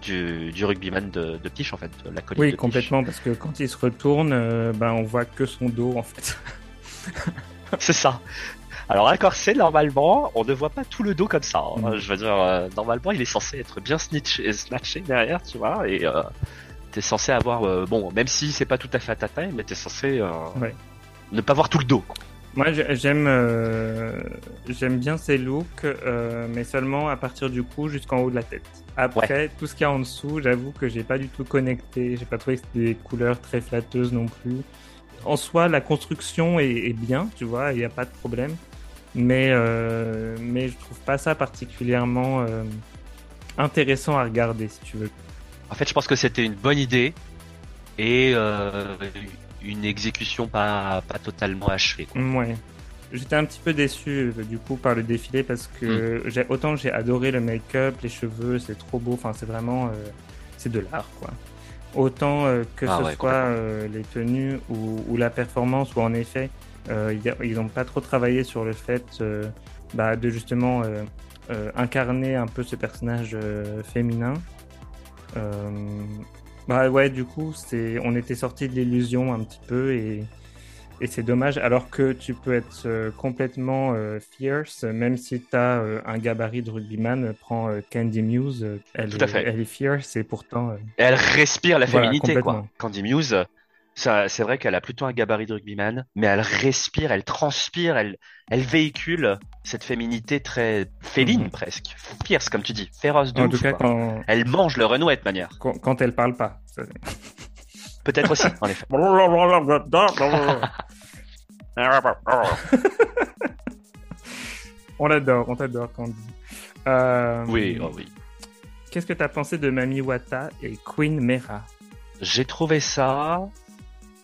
Du, du rugbyman de, de en fait, la colline
Oui, complètement, parce que quand il se retourne, ben on voit que son dos en fait.
c'est ça. Alors un corset normalement, on ne voit pas tout le dos comme ça. Hein. Mm. Je veux dire, euh, normalement, il est censé être bien snitché, snatché derrière, tu vois, et euh, t'es censé avoir, euh, bon, même si c'est pas tout à fait à ta taille, mais t'es censé ne pas voir tout le dos. Quoi.
Moi, j'aime j'aime bien ces looks, mais seulement à partir du cou jusqu'en haut de la tête. Après, tout ce qu'il y a en dessous, j'avoue que j'ai pas du tout connecté. J'ai pas trouvé que c'était des couleurs très flatteuses non plus. En soi, la construction est, bien, tu vois, il n'y a pas de problème. Mais, euh, mais je trouve pas ça particulièrement euh, intéressant à regarder, si tu veux.
En fait, je pense que c'était une bonne idée et euh, une exécution pas, pas totalement achevée. Quoi.
Ouais. J'étais un petit peu déçu euh, du coup par le défilé parce que mm. j'ai autant j'ai adoré le make-up, les cheveux, c'est trop beau. Enfin, c'est vraiment c'est de l'art quoi. Autant euh, que ah ce soit les tenues ou, la performance ou en effet ils n'ont pas trop travaillé sur le fait bah, de justement incarner un peu ce personnage féminin. bah ouais, du coup, on était sorti de l'illusion un petit peu et et c'est dommage, alors que tu peux être euh, complètement euh, fierce, même si tu as euh, un gabarit de rugbyman. prends Candy Muse, elle, est, elle est fierce et pourtant.
Elle respire la féminité, quoi. Candy Muse, c'est vrai qu'elle a plutôt un gabarit de rugbyman, mais elle respire, elle transpire, elle, elle véhicule cette féminité très féline mhm. presque. Fierce, comme tu dis, féroce de en tout cas, quand... Elle mange le renouet de manière.
Quand, quand elle parle pas.
Peut-être aussi, en effet.
on l'adore, on t'adore, Candy. Euh,
oui, oh oui.
Qu'est-ce que tu as pensé de Mami Wata et Queen Mera?
J'ai trouvé ça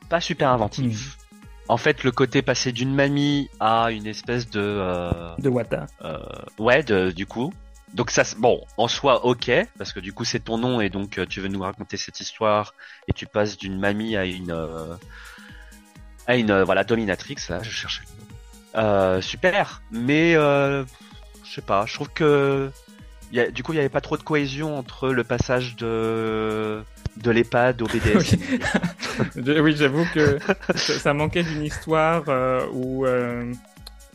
pas super inventif. Hmm. En fait, le côté passer d'une mamie à une espèce de... Euh,
de Wata.
Euh, ouais, de, du coup. Donc ça, bon, en soi, ok, parce que du coup c'est ton nom et donc euh, tu veux nous raconter cette histoire et tu passes d'une mamie à une euh, à une euh, voilà dominatrix. Là, je cherche. super, mais je sais pas. Je trouve que du coup il y avait pas trop de cohésion entre le passage de de l'EHPAD au BDS.
oui, j'avoue que ça manquait d'une histoire où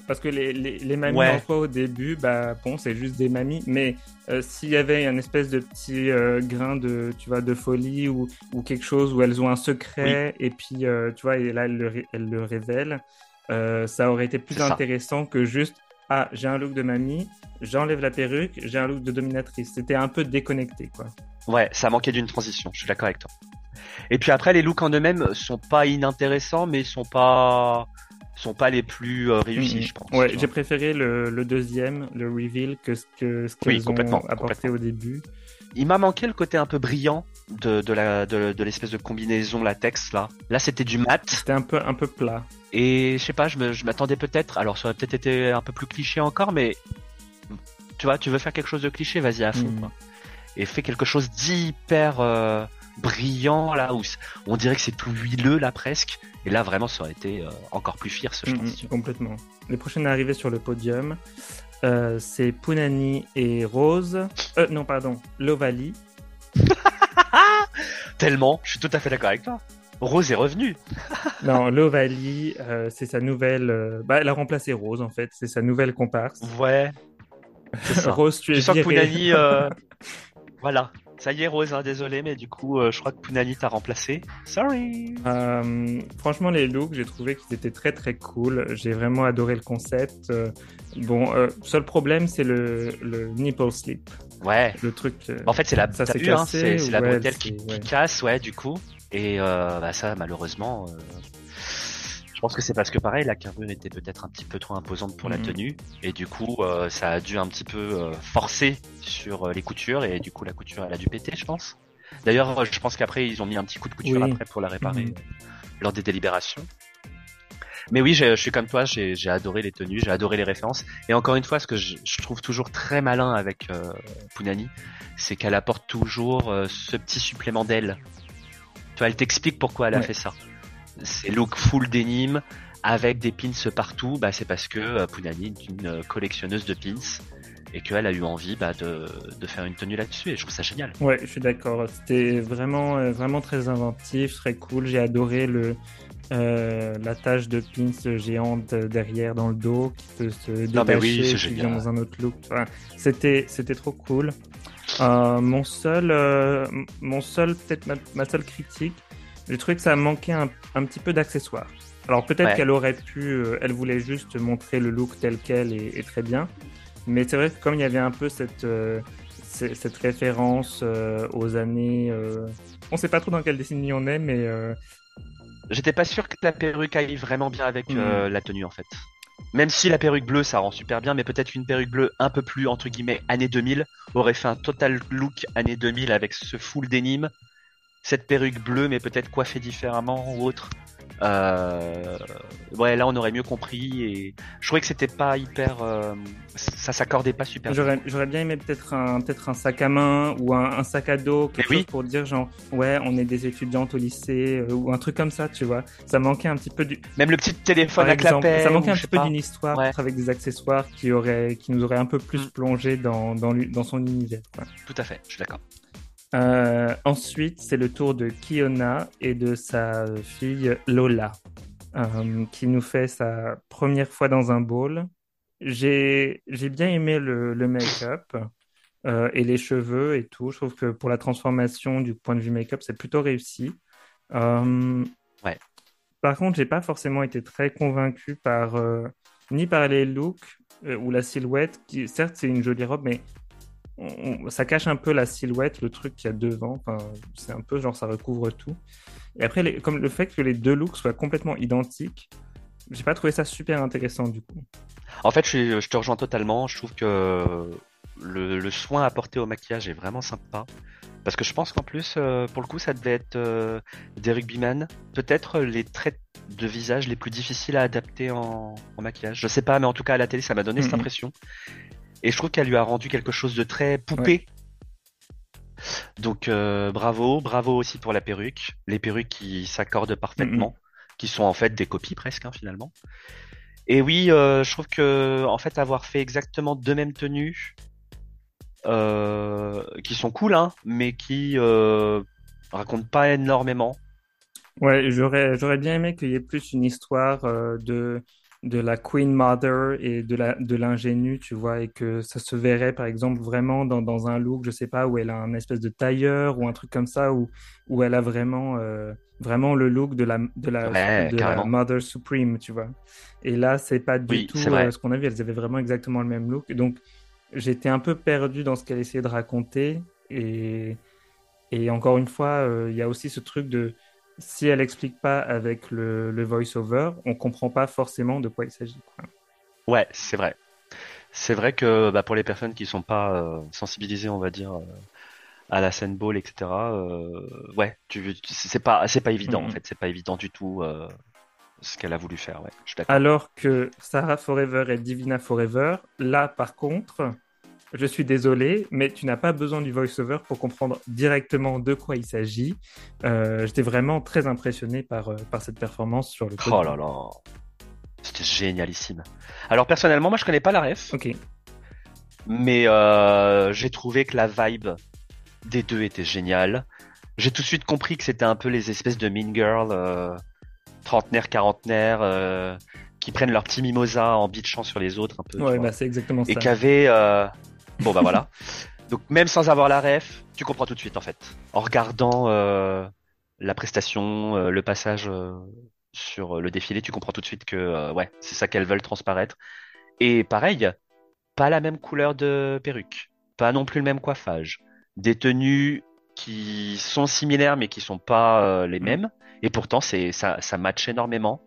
parce que les, les, les mamies ouais. au début, bah bon, c'est juste des mamies. Mais euh, s'il y avait un espèce de petit euh, grain de, tu vois, de folie ou, ou quelque chose où elles ont un secret et puis, euh, tu vois, et là elles le, elles le révèlent, ça aurait été plus intéressant que juste ah j'ai un look de mamie, j'enlève la perruque, j'ai un look de dominatrice. C'était un peu déconnecté, quoi.
Ouais, ça manquait d'une transition. Je suis d'accord avec toi. Et puis après, les looks en eux-mêmes sont pas inintéressants, mais sont pas sont pas les plus euh, réussis, je pense.
Ouais, j'ai préféré le, le, deuxième, le reveal, que ce que ce qu'ils ont apporté au début.
Il m'a manqué le côté un peu brillant de, de la de, de l'espèce de combinaison latex là. Là, c'était du mat.
C'était un peu un peu plat.
Et je sais pas, je m'attendais peut-être. Alors, ça aurait peut-être été un peu plus cliché encore, mais tu vois, tu veux faire quelque chose de cliché, vas-y à fond. Mm. Quoi. Et fais quelque chose d'hyper euh, brillant là où on dirait que c'est tout huileux là presque. Et là vraiment ça aurait été euh, encore plus fier ce je pense.
complètement. Les prochaines arrivées sur le podium, euh, c'est Punani et Rose. Euh, non pardon, Lovali.
Tellement, je suis tout à fait d'accord avec toi. Rose est revenue.
non, Lovali, c'est sa nouvelle. Bah, elle a remplacé Rose en fait. C'est sa nouvelle comparse.
Ouais.
Rose, tu es
sens que Punani, voilà. Ça y est, Rose, hein, désolé, mais du coup, euh, je crois que Punani t'a remplacé. Sorry.
Euh, franchement, les looks, j'ai trouvé qu'ils étaient très très cool. J'ai vraiment adoré le concept. Euh, bon, seul problème, c'est le, le nipple slip.
Ouais.
Le truc.
en fait, c'est la, ça hein, c'est la bretelle qui, qui, casse, ouais, du coup. Et bah, ça, malheureusement, pense que c'est parce que pareil, la carrure était peut-être un petit peu trop imposante pour la mhm. tenue et du coup euh, ça a dû un petit peu euh, forcer sur euh, les coutures et du coup la couture elle a dû péter je pense. D'ailleurs je pense qu'après ils ont mis un petit coup de couture après pour la réparer mhm. lors des délibérations. Mais oui, je, suis comme toi, j'ai adoré les tenues, j'ai adoré les références. Et encore une fois, ce que je, trouve toujours très malin avec Punani, c'est qu'elle apporte toujours ce petit supplément d'aile. Tu vois, elle t'explique pourquoi elle a fait ça ces looks full denim avec des pins partout, bah, c'est parce que euh, Punani est une euh, collectionneuse de pins et qu'elle a eu envie bah, de, de, faire une tenue là-dessus et je trouve ça génial.
Ouais, je suis d'accord. C'était vraiment, euh, vraiment très inventif, très cool. J'ai adoré le, la tache de pins géante derrière dans le dos qui peut se détacher oui, qui vient dans un autre look. c'était, c'était trop cool. mon seul, mon seul peut-être ma, seule critique, j'ai trouvé que ça manquait un, un petit peu d'accessoires. Alors peut-être qu'elle aurait pu, euh, elle voulait juste montrer le look tel quel et, très bien. Mais c'est vrai que comme il y avait un peu cette, euh, cette référence euh, aux années... on sait pas trop dans quelle décennie on est, mais...
J'étais pas sûr que la perruque aille vraiment bien avec mm. la tenue en fait. Même si la perruque bleue ça rend super bien, mais peut-être une perruque bleue un peu plus entre guillemets année 2000 aurait fait un total look année 2000 avec ce full denim cette perruque bleue, mais peut-être coiffée différemment ou autre. Euh, ouais, là on aurait mieux compris et je trouvais que c'était pas hyper, euh, ça s'accordait pas super.
J'aurais bien aimé peut-être un peut-être un sac à main ou un, sac à dos quelque chose pour dire genre ouais on est des étudiantes au lycée euh, ou un truc comme ça tu vois. Ça manquait un petit peu du.
Même le petit téléphone à clapet.
Ça manquait un petit peu d'une histoire avec des accessoires qui auraient qui nous auraient un peu plus mm. plongé dans dans, dans son univers.
Tout à fait, je suis d'accord.
Euh, ensuite, c'est le tour de Kiona et de sa fille Lola, euh, qui nous fait sa première fois dans un bowl. J'ai bien aimé le, le make-up euh, et les cheveux et tout. Je trouve que pour la transformation du point de vue make-up, c'est plutôt réussi.
ouais.
Par contre, j'ai pas forcément été très convaincu par ni par les looks ou la silhouette, qui certes c'est une jolie robe, mais ça cache un peu la silhouette, le truc qu'il y a devant. Enfin, c'est un peu genre ça recouvre tout. Et après, comme le fait que les deux looks soient complètement identiques, j'ai pas trouvé ça super intéressant du coup.
En fait, je, te rejoins totalement. Je trouve que le, soin apporté au maquillage est vraiment sympa. Parce que je pense qu'en plus, euh, pour le coup, ça devait être euh, Derek Biman. Peut-être les traits de visage les plus difficiles à adapter en, maquillage. Je sais pas, mais en tout cas à la télé, ça m'a donné cette impression. Et je trouve qu'elle lui a rendu quelque chose de très poupée. Donc euh, bravo, bravo aussi pour la perruque. Les perruques qui s'accordent parfaitement, qui sont en fait des copies presque hein, finalement. Et oui, euh, je trouve que en fait avoir fait exactement deux mêmes tenues, euh, qui sont cool, hein, mais qui racontent pas énormément.
Ouais, j'aurais j'aurais bien aimé qu'il y ait plus une histoire de de la Queen Mother et de la de l'ingénue, tu vois, et que ça se verrait par exemple vraiment dans, dans un look, je sais pas, où elle a un espèce de tailleur ou un truc comme ça, où, où elle a vraiment euh, vraiment le look de la de la, de la Mother Supreme, tu vois. Et là, c'est pas du tout euh, ce qu'on a vu. Elles avaient vraiment exactement le même look. Donc, j'étais un peu perdu dans ce qu'elle essayait de raconter. Et, et encore une fois, euh, il y a aussi ce truc de si elle explique pas avec le, le voice-over, on comprend pas forcément de quoi il s'agit.
Ouais, c'est vrai. C'est vrai que bah, pour les personnes qui sont pas euh, sensibilisées, on va dire, euh, à la scène ball, etc. Euh, ouais, tu, c'est pas, c'est pas évident en fait, c'est pas évident du tout ce qu'elle a voulu faire. Ouais,
Alors que Sarah Forever et Divina Forever, là par contre, je suis désolé, mais tu n'as pas besoin du voice-over pour comprendre directement de quoi il s'agit. Euh, j'étais vraiment très impressionné par, euh, par cette performance sur le
Oh là là, c'était génialissime. Alors personnellement, moi je connais pas la ref.
Ok.
Mais euh, j'ai trouvé que la vibe des deux était géniale. J'ai tout de suite compris que c'était un peu les espèces de mean girl, trentenaire, quarantenaire, qui prennent leur petit mimosa en bitchant sur les autres un peu.
Ouais, bah c'est exactement ça.
Et qui avaient Bon bah voilà. Donc même sans avoir la ref, tu comprends tout de suite en fait. En regardant euh, la prestation, euh, le passage euh, sur le défilé, tu comprends tout de suite que ouais, c'est ça qu'elles veulent transparaître. Et pareil, pas la même couleur de perruque, pas non plus le même coiffage, des tenues qui sont similaires mais qui sont pas les mm. mêmes. Et pourtant c'est ça, ça match énormément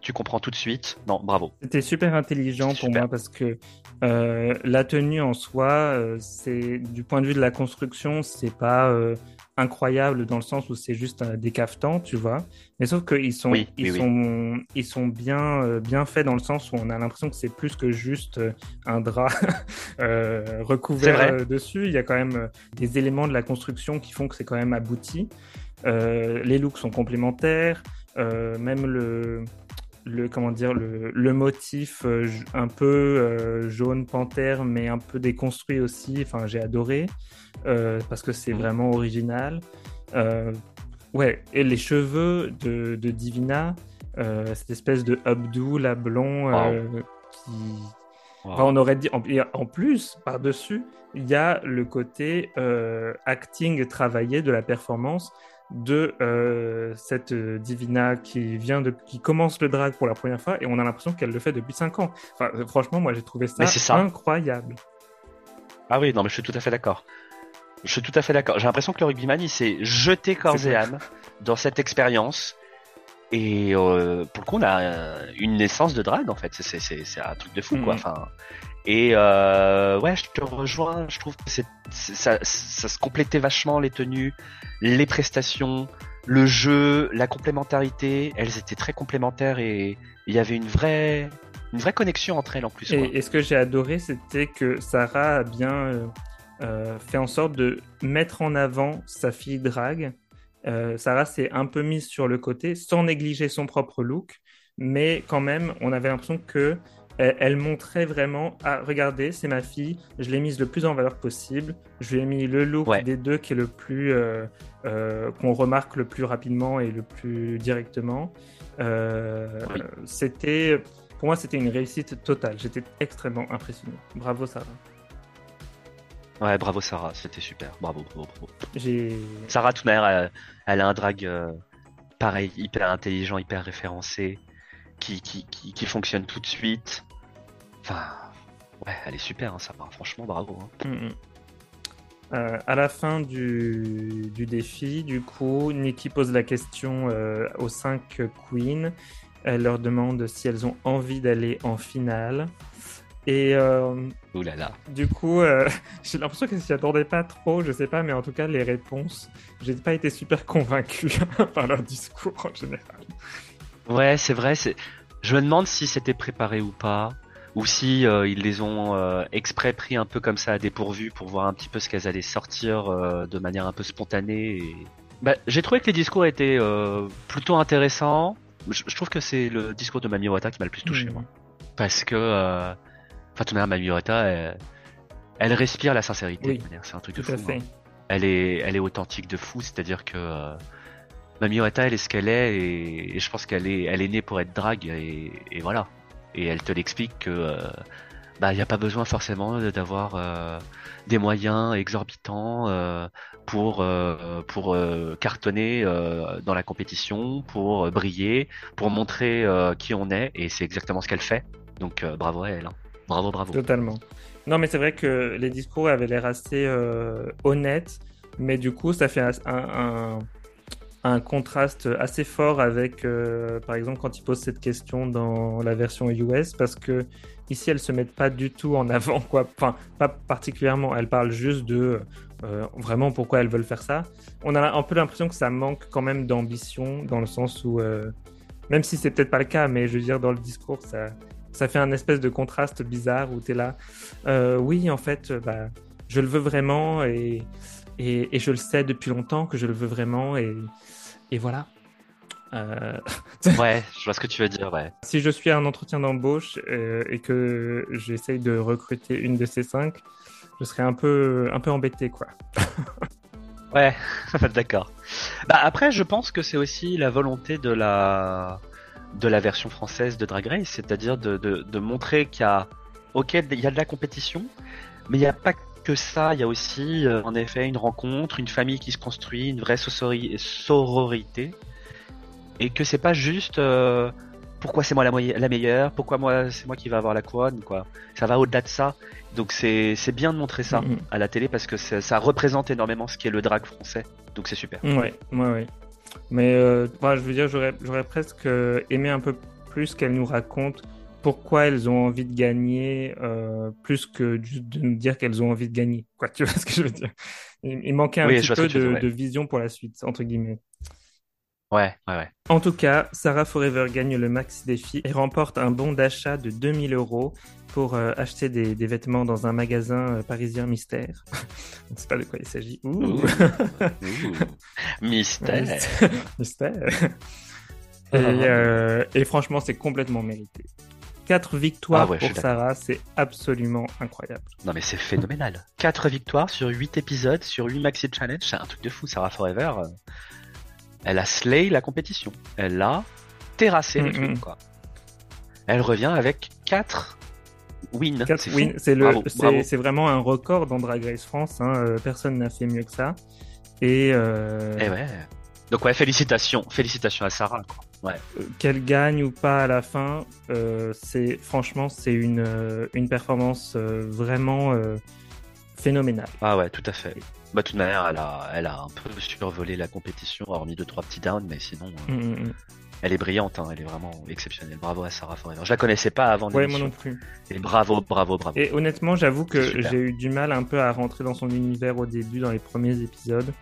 tu comprends tout de suite. Non, bravo.
C'était super intelligent pour moi parce que euh, la tenue en soi, euh, c'est du point de vue de la construction, c'est pas euh, incroyable dans le sens où c'est juste des cafetans, tu vois. Mais sauf qu'ils sont, ils sont, ils sont bien, bien faits dans le sens où on a l'impression que c'est plus que juste un drap recouvert dessus. Il y a quand même des éléments de la construction qui font que c'est quand même abouti. les looks sont complémentaires. même le, le comment dire le, le motif euh, un peu euh, jaune panthère mais un peu déconstruit aussi. Enfin j'ai adoré euh, parce que c'est mhm. vraiment original. Ouais et les cheveux de, de Divina cette espèce de updo la blond qui on aurait dit en, en plus par dessus il y a le côté acting travaillé de la performance de euh, cette euh, Divina qui vient de qui commence le drag pour la première fois et on a l'impression qu'elle le fait depuis 5 ans. Enfin, euh, franchement, moi j'ai trouvé ça, incroyable.
Ah oui, non, mais je suis tout à fait d'accord. Je suis tout à fait d'accord. J'ai l'impression que le rugbyman il s'est jeté corps et âme dans cette expérience. Et pour le coup, on a une naissance de drag en fait. C'est un truc de fou quoi. Mm. Enfin, et euh, ouais, je te rejoins. Je trouve que c'est, ça, ça se complétait vachement les tenues, les prestations, le jeu, la complémentarité. Elles étaient très complémentaires et il y avait une vraie, une vraie connexion entre elles en plus.
Et, ce que j'ai adoré, c'était que Sarah a bien euh, euh, fait en sorte de mettre en avant sa fille drague. Euh, Sarah s'est un peu mise sur le côté sans négliger son propre look, mais quand même, on avait l'impression que elle, montrait vraiment ah regardez c'est ma fille je l'ai mise le plus en valeur possible je lui ai mis le look des deux qui est le plus euh, euh, qu'on remarque le plus rapidement et le plus directement. Euh, c'était pour moi c'était une réussite totale. J'étais extrêmement impressionné. Bravo Sarah
Ouais, bravo Sarah, c'était super. Bravo, bravo, bravo. Sarah, tout elle, elle a un drag pareil, hyper intelligent, hyper référencé, qui, qui, qui, qui, fonctionne tout de suite. Enfin, ouais, elle est super, hein, ça va. Franchement, bravo. Hein. Mm, mm.
Euh, à la fin du, du, défi, du coup, Nikki pose la question euh, aux cinq queens. Elle leur demande si elles ont envie d'aller en finale. Et euh,
là là.
du coup, euh, j'ai l'impression qu'elles s'y attendaient pas trop, je sais pas, mais en tout cas, les réponses, j'ai pas été super convaincu par leur discours en général.
Ouais, c'est vrai. C'est... Je me demande si c'était préparé ou pas ou si euh, ils les ont euh, exprès pris un peu comme ça à dépourvu pour voir un petit peu ce qu'elles allaient sortir de manière un peu spontanée. Et... Bah, j'ai trouvé que les discours étaient plutôt intéressants. Je, trouve que c'est le discours de Mami Wata qui m'a le plus touché, mmh. moi. Parce que, enfin, tout Mami Wata, elle, elle, respire la sincérité. c'est un truc de fou. Hein. Elle est, elle est authentique de fou, c'est-à-dire que Mami Wata, elle est ce qu'elle est, et, je pense qu'elle est, elle est née pour être drague, et, et voilà et elle te l'explique que euh, bah il n'y a pas besoin forcément d'avoir euh, des moyens exorbitants euh, pour pour cartonner dans la compétition, pour briller, pour montrer qui on est et c'est exactement ce qu'elle fait. Donc bravo à elle. Hein. Bravo, bravo.
Totalement. Non, mais c'est vrai que les discours avaient l'air assez honnêtes, mais du coup, ça fait un, contraste assez fort avec, euh, par exemple, quand ils posent cette question dans la version US, parce que ici, elles se mettent pas du tout en avant, quoi. Enfin, pas particulièrement. Elles parlent juste de euh, vraiment pourquoi elles veulent faire ça. On a un peu l'impression que ça manque quand même d'ambition, dans le sens où, euh, même si c'est peut-être pas le cas, mais je veux dire, dans le discours, ça, ça fait un espèce de contraste bizarre où tu es là. oui, en fait, bah, je le veux vraiment et, et, et, je le sais depuis longtemps que je le veux vraiment et, et voilà.
Euh... ouais, je vois ce que tu veux dire, ouais.
Si je suis à un entretien d'embauche euh, et que j'essaye de recruter une de ces cinq, je serais un peu, un peu embêté, quoi.
ouais, d'accord. Bah, après, je pense que c'est aussi la volonté de la, de la version française de Drag Race, c'est-à-dire de, de, de, montrer qu'il y a, ok, il y a de la compétition, mais il n'y a pas que ça, il y a aussi, euh, en effet, une rencontre, une famille qui se construit, une vraie sororité et que c'est pas juste euh, pourquoi c'est moi la, la, meilleure, pourquoi moi c'est moi qui va avoir la couronne, quoi. Ça va au-delà de ça. Donc c'est bien de montrer ça mm-hmm. à la télé parce que ça représente énormément ce qui est le drag français. Donc c'est super.
Ouais, ouais, ouais. Mais euh, je veux dire, j'aurais presque aimé un peu plus qu'elle nous raconte pourquoi elles ont envie de gagner euh, plus que juste de nous dire qu'elles ont envie de gagner. Quoi, tu vois ce que je veux dire? Il, manquait un petit peu de, de, vision pour la suite, entre guillemets.
Ouais, ouais, ouais.
En tout cas, Sarah Forever gagne le Maxi Défi et remporte un bon d'achat de 2000 euros pour euh, acheter des, des, vêtements dans un magasin euh, parisien mystère. On ne sait pas de quoi il s'agit. Ouh.
Mystère.
mystère. Et, euh, et franchement, c'est complètement mérité. Quatre victoires ah pour Sarah, c'est absolument incroyable.
Non mais c'est phénoménal. Quatre victoires sur huit épisodes, sur huit maxi challenge, c'est un truc de fou. Sarah Forever, elle a slay la compétition. Elle a terrassé les trucs, quoi. Elle revient avec 4 wins.
C'est vraiment un record dans Drag Race France. Hein. Euh, personne n'a fait mieux que ça. Et, euh...
Et ouais. Donc ouais, félicitations, félicitations à Sarah. Quoi. Ouais.
Euh, qu'elle gagne ou pas à la fin, euh, c'est franchement c'est une une performance vraiment phénoménale.
Ah ouais, tout à fait. Bah, de toute manière, elle a, elle a un peu survolé la compétition, hormis deux trois petits downs, mais sinon, euh, mm, mm, mm. elle est brillante, hein, elle est vraiment exceptionnelle. Bravo à Sarah Forever. Je la connaissais pas avant.
Ouais, moi non plus.
Et bravo, bravo, bravo.
Et honnêtement, j'avoue que j'ai eu du mal un peu à rentrer dans son univers au début, dans les premiers épisodes.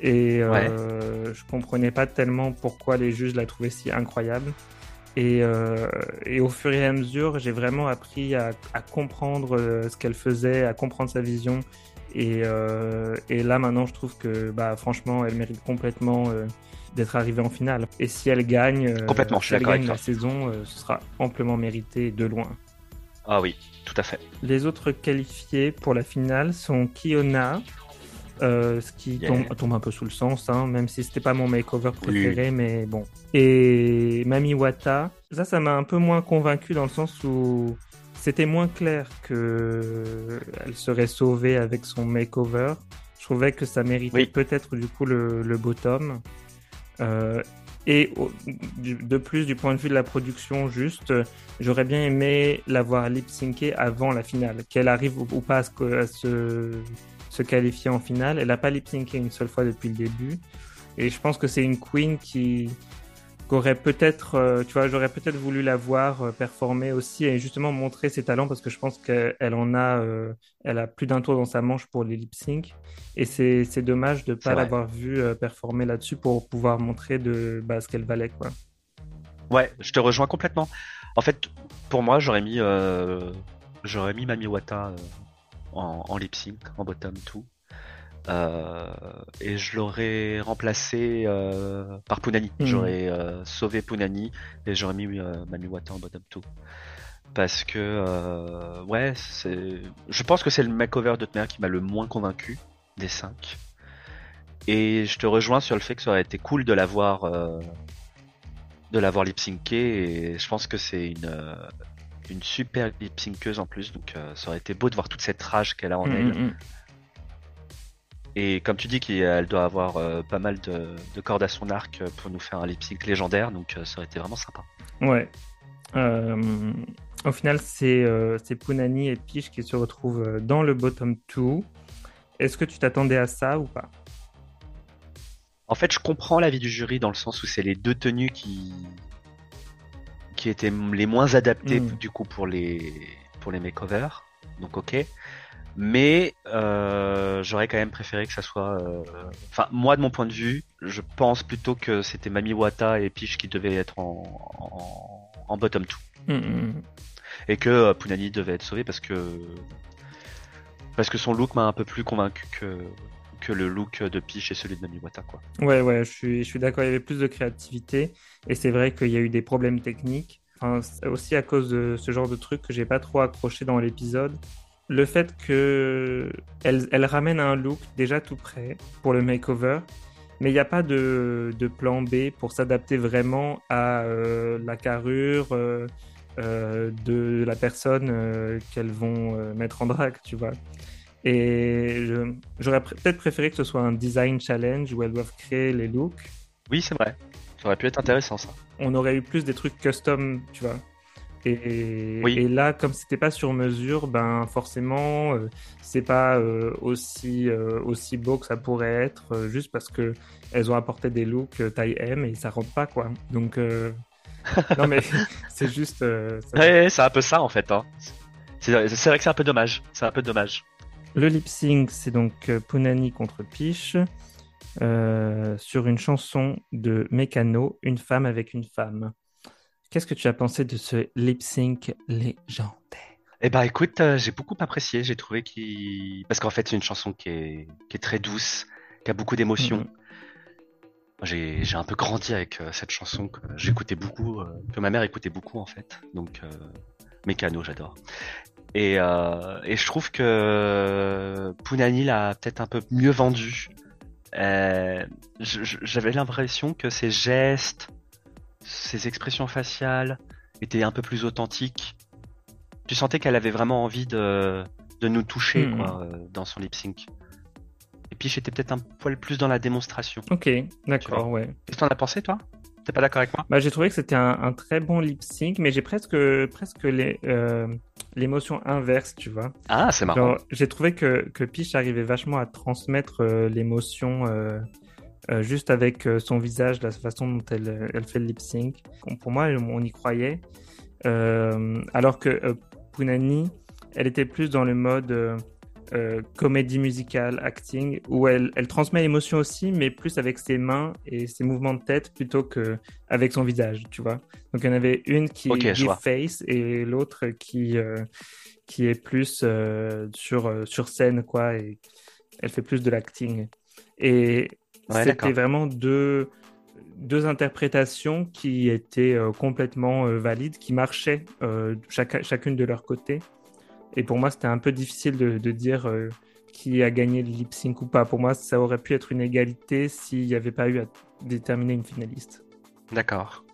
Et euh, je comprenais pas tellement pourquoi les juges la trouvaient si incroyable. Et, euh, et, au fur et à mesure, j'ai vraiment appris à, à comprendre euh, ce qu'elle faisait, à comprendre sa vision et, euh, et, là maintenant, je trouve que bah, franchement, elle mérite complètement euh, d'être arrivée en finale. Et si elle gagne,
complètement,
si elle gagne la saison, ce sera amplement mérité de loin.
Ah oui, tout à fait.
Les autres qualifiés pour la finale sont Kiona, euh, ce qui tombe, tombe, un peu sous le sens, hein, même si c'était pas mon makeover préféré, mais bon. Et Mami Wata, ça, ça m'a un peu moins convaincu dans le sens où c'était moins clair que elle serait sauvée avec son makeover. Je trouvais que ça méritait peut-être du coup le, le bottom. Euh, et de plus, du point de vue de la production, juste, j'aurais bien aimé l'avoir lip syncé avant la finale, qu'elle arrive ou pas à, se, se, qualifier en finale. Elle n'a pas lip syncé une seule fois depuis le début. Et je pense que c'est une queen qui, qu'aurait peut-être, euh, tu vois, j'aurais peut-être voulu la voir euh, performer aussi et justement montrer ses talents parce que je pense qu'elle en a, euh, elle a plus d'un tour dans sa manche pour les lip sync et c'est, c'est dommage de pas l'avoir vu performer là-dessus pour pouvoir montrer de bah, ce qu'elle valait quoi.
Ouais, je te rejoins complètement. En fait, pour moi, j'aurais mis, j'aurais mis Mami Wata en, en lip sync, en bottom tout. Euh, et je l'aurais remplacé euh, par Punani. Hmm. J'aurais euh, sauvé Punani et j'aurais mis Mami Wata en bottom 2 parce que ouais c'est je pense que c'est le makeover de Tmer qui m'a le moins convaincu des 5 et je te rejoins sur le fait que ça aurait été cool de l'avoir de l'avoir lip syncé et je pense que c'est une une super lip synceuse en plus donc ça aurait été beau de voir toute cette rage qu'elle a en hmm, elle hmm, et comme tu dis qu'elle doit avoir euh, pas mal de, cordes à son arc pour nous faire un lip sync légendaire, donc euh, ça aurait été vraiment sympa.
Ouais. Euh, au final, c'est Punani et Peach qui se retrouvent dans le bottom 2. Est-ce que tu t'attendais à ça ou pas?
En fait, je comprends l'avis du jury dans le sens où c'est les deux tenues qui qui étaient les moins adaptées hmm. du coup pour les pour les makeovers. Donc ok mais euh, j'aurais quand même préféré que ça soit. Euh, enfin, moi de mon point de vue, je pense plutôt que c'était Mami Wata et Peach qui devaient être en, en, bottom 2. Mm, mm. et que Punani devait être sauvé parce que parce que son look m'a un peu plus convaincu que le look de Peach et celui de Namiwata quoi.
Ouais ouais, je suis je suis d'accord, il y avait plus de créativité et c'est vrai qu'il y a eu des problèmes techniques. Aussi à cause de ce genre de truc que j'ai pas trop accroché dans l'épisode. Le fait que elle, ramène un look déjà tout prêt pour le makeover, mais il n'y a pas de, de, plan B pour s'adapter vraiment à euh, la carrure euh, euh, de la personne qu'elles vont mettre en drague, tu vois. Et j'aurais peut-être préféré que ce soit un design challenge où elles doivent créer les looks.
Oui, c'est vrai. Ça aurait pu être intéressant, ça.
On aurait eu plus des trucs custom, tu vois. Et, oui. et, là, comme c'était pas sur mesure, ben forcément, euh, c'est pas euh, aussi euh, aussi beau que ça pourrait être, euh, juste parce que elles ont apporté des looks taille M et ça rentre pas quoi. Donc non mais c'est juste.
Ça... Ouais, c'est un peu ça en fait. Hein. C'est vrai que c'est un peu dommage. C'est un peu dommage.
Le lip sync, c'est donc Punani contre Peach. sur une chanson de Mécano, Une femme avec une femme. Qu'est-ce que tu as pensé de ce lip sync légendaire?
Eh ben, écoute, euh, j'ai beaucoup apprécié. J'ai trouvé qu'il, parce qu'en fait, c'est une chanson qui est, qui est très douce, qui a beaucoup d'émotions. Mm-hmm. J'ai, un peu grandi avec euh, cette chanson que j'écoutais beaucoup, euh, que ma mère écoutait beaucoup en fait. Donc, euh, Mécano, j'adore. Et, euh, et je trouve que Punani l'a peut-être un peu mieux vendu. J'avais l'impression que ses gestes, ses expressions faciales étaient un peu plus authentiques. Tu sentais qu'elle avait vraiment envie de, de nous toucher
Hmm.
quoi, euh, dans son lip sync. Et puis j'étais peut-être un poil plus dans la démonstration.
Ok, d'accord, ouais.
Qu'est-ce que t'en as pensé toi? T'es pas d'accord avec moi?
Bah, j'ai trouvé que c'était un, un très bon lip sync, mais j'ai presque, presque les, euh, l'émotion inverse, tu vois.
Ah, c'est marrant.
J'ai trouvé que, que Peach arrivait vachement à transmettre euh, l'émotion euh, euh, juste avec euh, son visage, la façon dont elle, elle fait le lip sync. Pour moi, on y croyait. Euh, alors que euh, Punani, elle était plus dans le mode euh, comédie musicale, acting, où elle, elle transmet l'émotion aussi, mais plus avec ses mains et ses mouvements de tête plutôt que avec son visage, tu vois. Donc il y en avait une qui
Ok, je
give
vois.
face et l'autre qui euh, qui est plus euh, sur sur scène quoi et elle fait plus de l'acting. Et
Ouais,
c'était vraiment deux deux interprétations qui étaient complètement valides, qui marchaient chacune de leur côté. Et pour moi, c'était un peu difficile de, de dire euh, qui a gagné le lip sync ou pas. Pour moi, ça aurait pu être une égalité s'il n'y avait pas eu à déterminer une finaliste.
D'accord.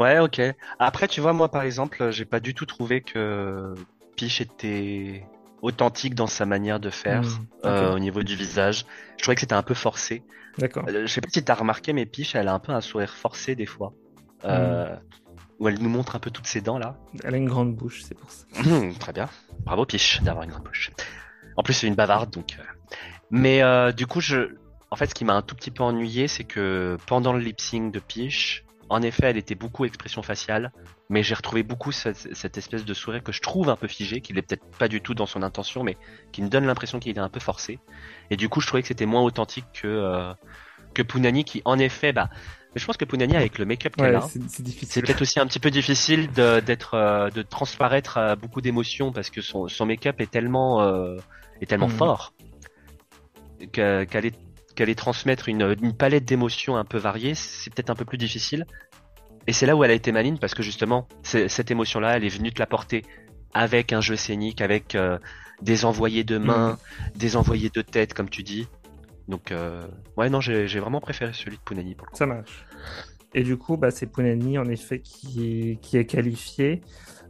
Ouais, ok. Après, tu vois, moi, par exemple, j'ai pas du tout trouvé que Peach était authentique dans sa manière de faire
Hmm,
euh, au niveau du visage. Je trouvais que c'était un peu forcé.
D'accord.
Euh, je sais pas si t'as remarqué, mais Peach, elle a un peu un sourire forcé des fois. Euh, Où elle nous montre un peu toutes ses dents là.
Elle a une grande bouche, c'est pour ça.
Hum, Très bien. Bravo Peach d'avoir une grande bouche. En plus, c'est une bavarde, donc. euh. Mais euh, du coup, je, en fait, ce qui m'a un tout petit peu ennuyé, c'est que pendant le lip sync de Peach, en effet, elle était beaucoup expression faciale, mais j'ai retrouvé beaucoup cette, cette espèce de sourire que je trouve un peu figé, qu'il est peut-être pas du tout dans son intention, mais qui me donne l'impression qu'il est un peu forcé. Et du coup, je trouvais que c'était moins authentique que euh, que Punani, qui en effet, bah, mais je pense que Punani avec le make-up qu'elle
Ouais,
a,
c'est
peut-être aussi un petit peu difficile de, d'être, euh, de transparaître à beaucoup d'émotions parce que son, son make-up est tellement, euh, est tellement
Mhm.
fort qu'aller, qu'aller transmettre une, une palette d'émotions un peu variées, c'est peut-être un peu plus difficile. Et c'est là où elle a été maligne parce que justement, cette émotion-là, elle est venue te la porter avec un jeu scénique, avec euh, des envoyés de main, des envoyés de tête, comme tu dis. Donc, euh, ouais, non, j'ai, vraiment préféré celui de Punani pour le coup.
Ça marche. Et du coup, bah, c'est Punani, en effet, qui, qui est qualifiée.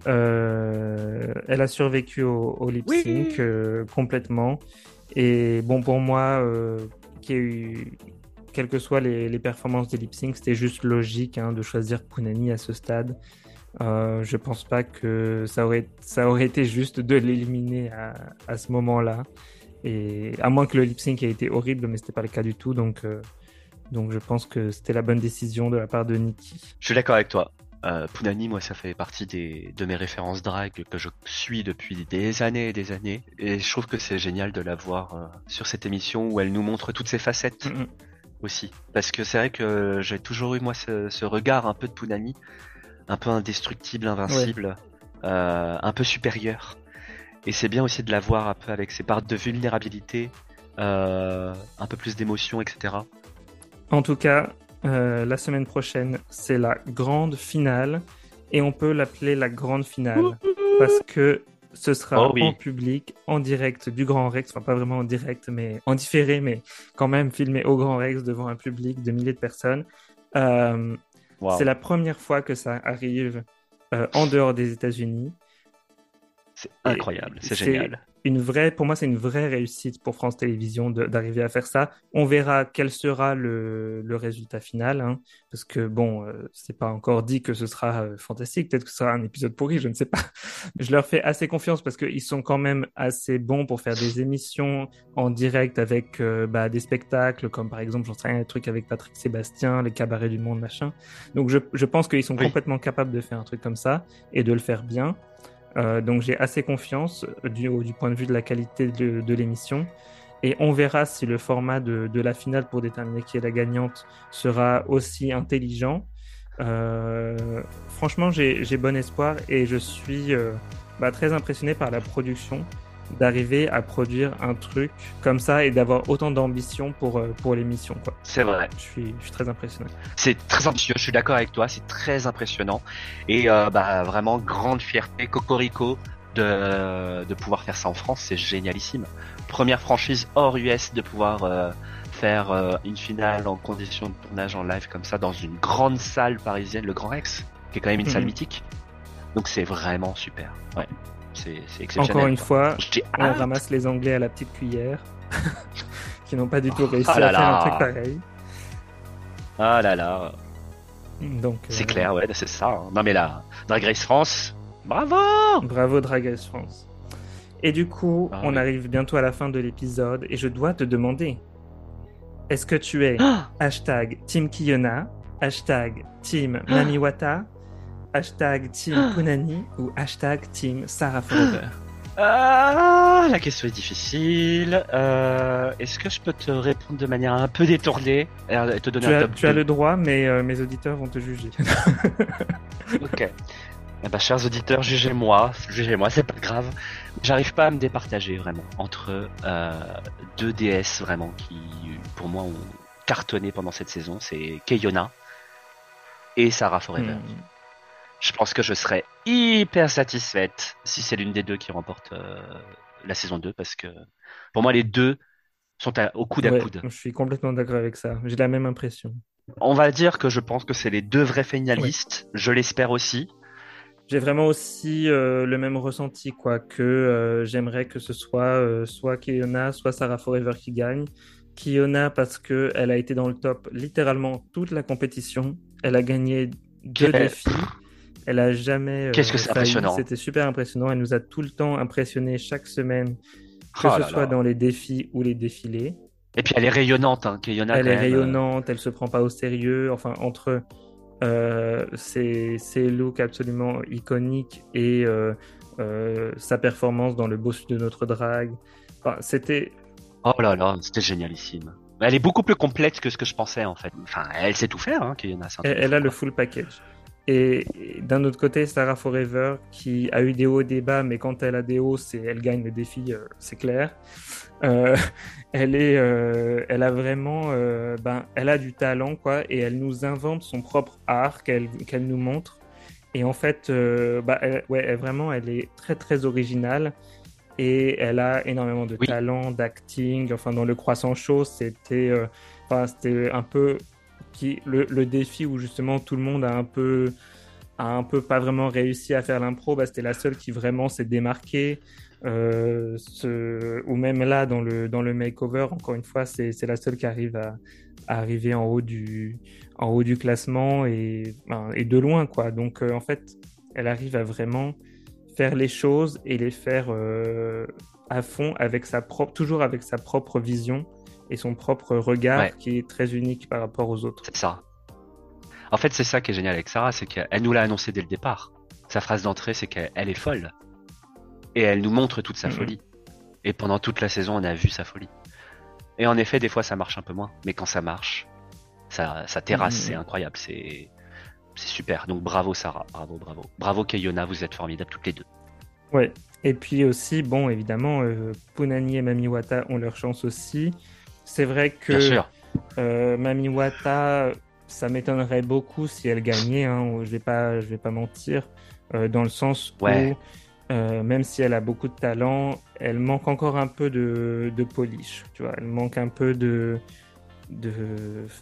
Euh, elle a survécu au, au lip
Oui.
sync euh, complètement. Et bon, pour moi, euh, eu, quelles que soient les, les performances des lip sync, c'était juste logique hein, de choisir Punani à ce stade. Euh, je pense pas que ça aurait, ça aurait été juste de l'éliminer à, à ce moment-là. Et à moins que le lip sync ait été horrible, mais c'était pas le cas du tout. Donc, euh, donc je pense que c'était la bonne décision de la part de Nikki.
Je suis d'accord avec toi. Euh, Punani, moi, ça fait partie des, de mes références drag que je suis depuis des années et des années. Et je trouve que c'est génial de la voir euh, sur cette émission où elle nous montre toutes ses facettes
Mm,
aussi. Parce que c'est vrai que j'ai toujours eu, moi, ce, ce regard un peu de Punani, un peu indestructible, invincible. un peu supérieure. Et c'est bien aussi de la voir un peu avec ses parts de vulnérabilité, un peu plus d'émotion, etc.
En tout cas, la semaine prochaine, c'est la grande finale. Et on peut l'appeler la grande finale. Parce que ce sera oh en public, en direct du Grand Rex, enfin pas vraiment en direct, mais en différé, mais quand même filmé au Grand Rex devant un public de milliers de personnes. Euh, c'est la première fois que ça arrive euh, en dehors des États-Unis.
C'est incroyable, c'est génial
une vraie, pour moi, c'est une vraie réussite pour France Télévisions d'arriver à faire ça. On verra quel sera le, le résultat final, hein, parce que bon, euh, c'est pas encore dit que ce sera euh, fantastique. Peut-être que ce sera un épisode pourri, je ne sais pas. je leur fais assez confiance parce qu'ils sont quand même assez bons pour faire des émissions en direct avec euh, bah, des spectacles, comme par exemple, j'en sais rien, un truc avec Patrick Sébastien, les cabarets du monde, machin. Donc je, je pense qu'ils sont complètement capables de faire un truc comme ça et de le faire bien. Euh, donc j'ai assez confiance du, du, point de vue de la qualité de, l'émission. Et on verra si le format de, la finale pour déterminer qui est la gagnante sera aussi intelligent. Euh, franchement, j'ai bon espoir et je suis euh, bah, très impressionné par la production d'arriver à produire un truc comme ça et d'avoir autant d'ambition pour, euh, pour l'émission.
C'est vrai.
Je suis, je suis très impressionné.
C'est très ambitieux, je suis d'accord avec toi, c'est très impressionnant. Et euh, bah, vraiment, grande fierté, Cocorico, de, de pouvoir faire ça en France, c'est génialissime. Première franchise hors US de pouvoir euh, faire une finale en condition de tournage en live comme ça dans une grande salle parisienne, le Grand Rex, qui est quand même une salle mhm. mythique. Donc c'est vraiment super. Ouais. C'est exceptionnel.
Encore une fois, on ramasse les Anglais à la petite cuillère, qui n'ont pas du tout réussi ah à faire un truc pareil.
Ah là là. Donc. C'est euh, clair, ouais, c'est ça. Hein. Non mais là, Drag Race France, bravo
Bravo Drag Race France. Et du coup, ah on arrive bientôt à la fin de l'épisode et je dois te demander, est-ce que tu es ah hashtag Team Kiyona, hashtag Team Namiwata, hashtag Team Punani ou hashtag Team Sarah Forever
ah, la question est difficile. Euh, est-ce que je peux te répondre de manière un peu détournée et te donner
tu
un
as, Tu as le droit, mais euh, mes auditeurs vont te juger.
ok. Eh ben, chers auditeurs, jugez-moi, jugez-moi, c'est pas grave. J'arrive pas à me départager vraiment entre euh, deux DS vraiment qui, pour moi, ont cartonné pendant cette saison. C'est Keyona et Sarah Forever. Hmm je pense que je serais hyper satisfaite si c'est l'une des deux qui remporte euh, la saison 2 parce que pour moi les deux sont au coude à coude.
Je suis complètement d'accord avec ça. J'ai la même impression.
On va dire que je pense que c'est les deux vrais finalistes. Je l'espère aussi.
J'ai vraiment aussi euh, le même ressenti, quoi, que euh, j'aimerais que ce soit soit Kiona, soit Sarah Forever qui gagne. Kiona parce qu'elle a été dans le top littéralement toute la compétition. Elle a gagné deux défis. Elle a jamais.
Euh, Qu'est-ce que c'est impressionnant
C'était super impressionnant. Elle nous a tout le temps impressionné chaque semaine, que oh ce soit dans les défis ou les défilés.
Et puis elle est rayonnante, hein, Elle
est rayonnante, elle se prend pas au sérieux. Enfin, entre euh, ses, looks absolument iconiques et euh, sa performance dans le boss de notre drag, enfin, c'était.
Oh là là, c'était génialissime. Elle est beaucoup plus complète que ce que je pensais en fait. Enfin, elle sait tout faire, hein, Kayona.
Elle, elle a le full package. Et d'un autre côté, Sarah Forever, qui a eu des hauts et des bas, mais quand elle a des hauts, c'est elle gagne le défi, euh, c'est clair. Euh, elle est, euh, elle a vraiment, ben, elle a du talent quoi, et elle nous invente son propre art qu'elle qu'elle nous montre. Et en fait, bah, ouais, vraiment, elle est très très originale et elle a énormément de talent, d'acting. Enfin, dans le Croissant Show, c'était, c'était un peu qui le, défi où justement tout le monde a un peu a un peu pas vraiment réussi à faire l'impro, bah, c'était la seule qui vraiment s'est démarquée. Euh, ou même là dans le dans le makeover, encore une fois, c'est la seule qui arrive à, arriver en haut du en haut du classement et, et de loin quoi. Donc euh, en fait, elle arrive à vraiment faire les choses et les faire euh, à fond avec sa propre toujours avec sa propre vision et son propre regard qui est très unique par rapport aux autres.
C'est ça. En fait, c'est ça qui est génial avec Sarah, c'est qu'elle nous l'a annoncé dès le départ. Sa phrase d'entrée, c'est qu'elle est folle. Et elle nous montre toute sa folie. Et pendant toute la saison, on a vu sa folie. Et en effet, des fois, ça marche un peu moins. Mais quand ça marche, ça, ça terrasse, c'est incroyable. C'est c'est super. Donc bravo Sarah, bravo, bravo. Bravo Kayona, vous êtes formidables toutes les deux.
Ouais. Et puis aussi, bon, évidemment, euh, Punani et Mamiwata ont leur chance aussi. C'est vrai que euh, Mamiwata, ça m'étonnerait beaucoup si elle gagnait. Hein, je vais pas, je vais pas mentir, euh, dans le sens où même si elle a beaucoup de talent, elle manque encore un peu de, de polish. Tu vois, elle manque un peu de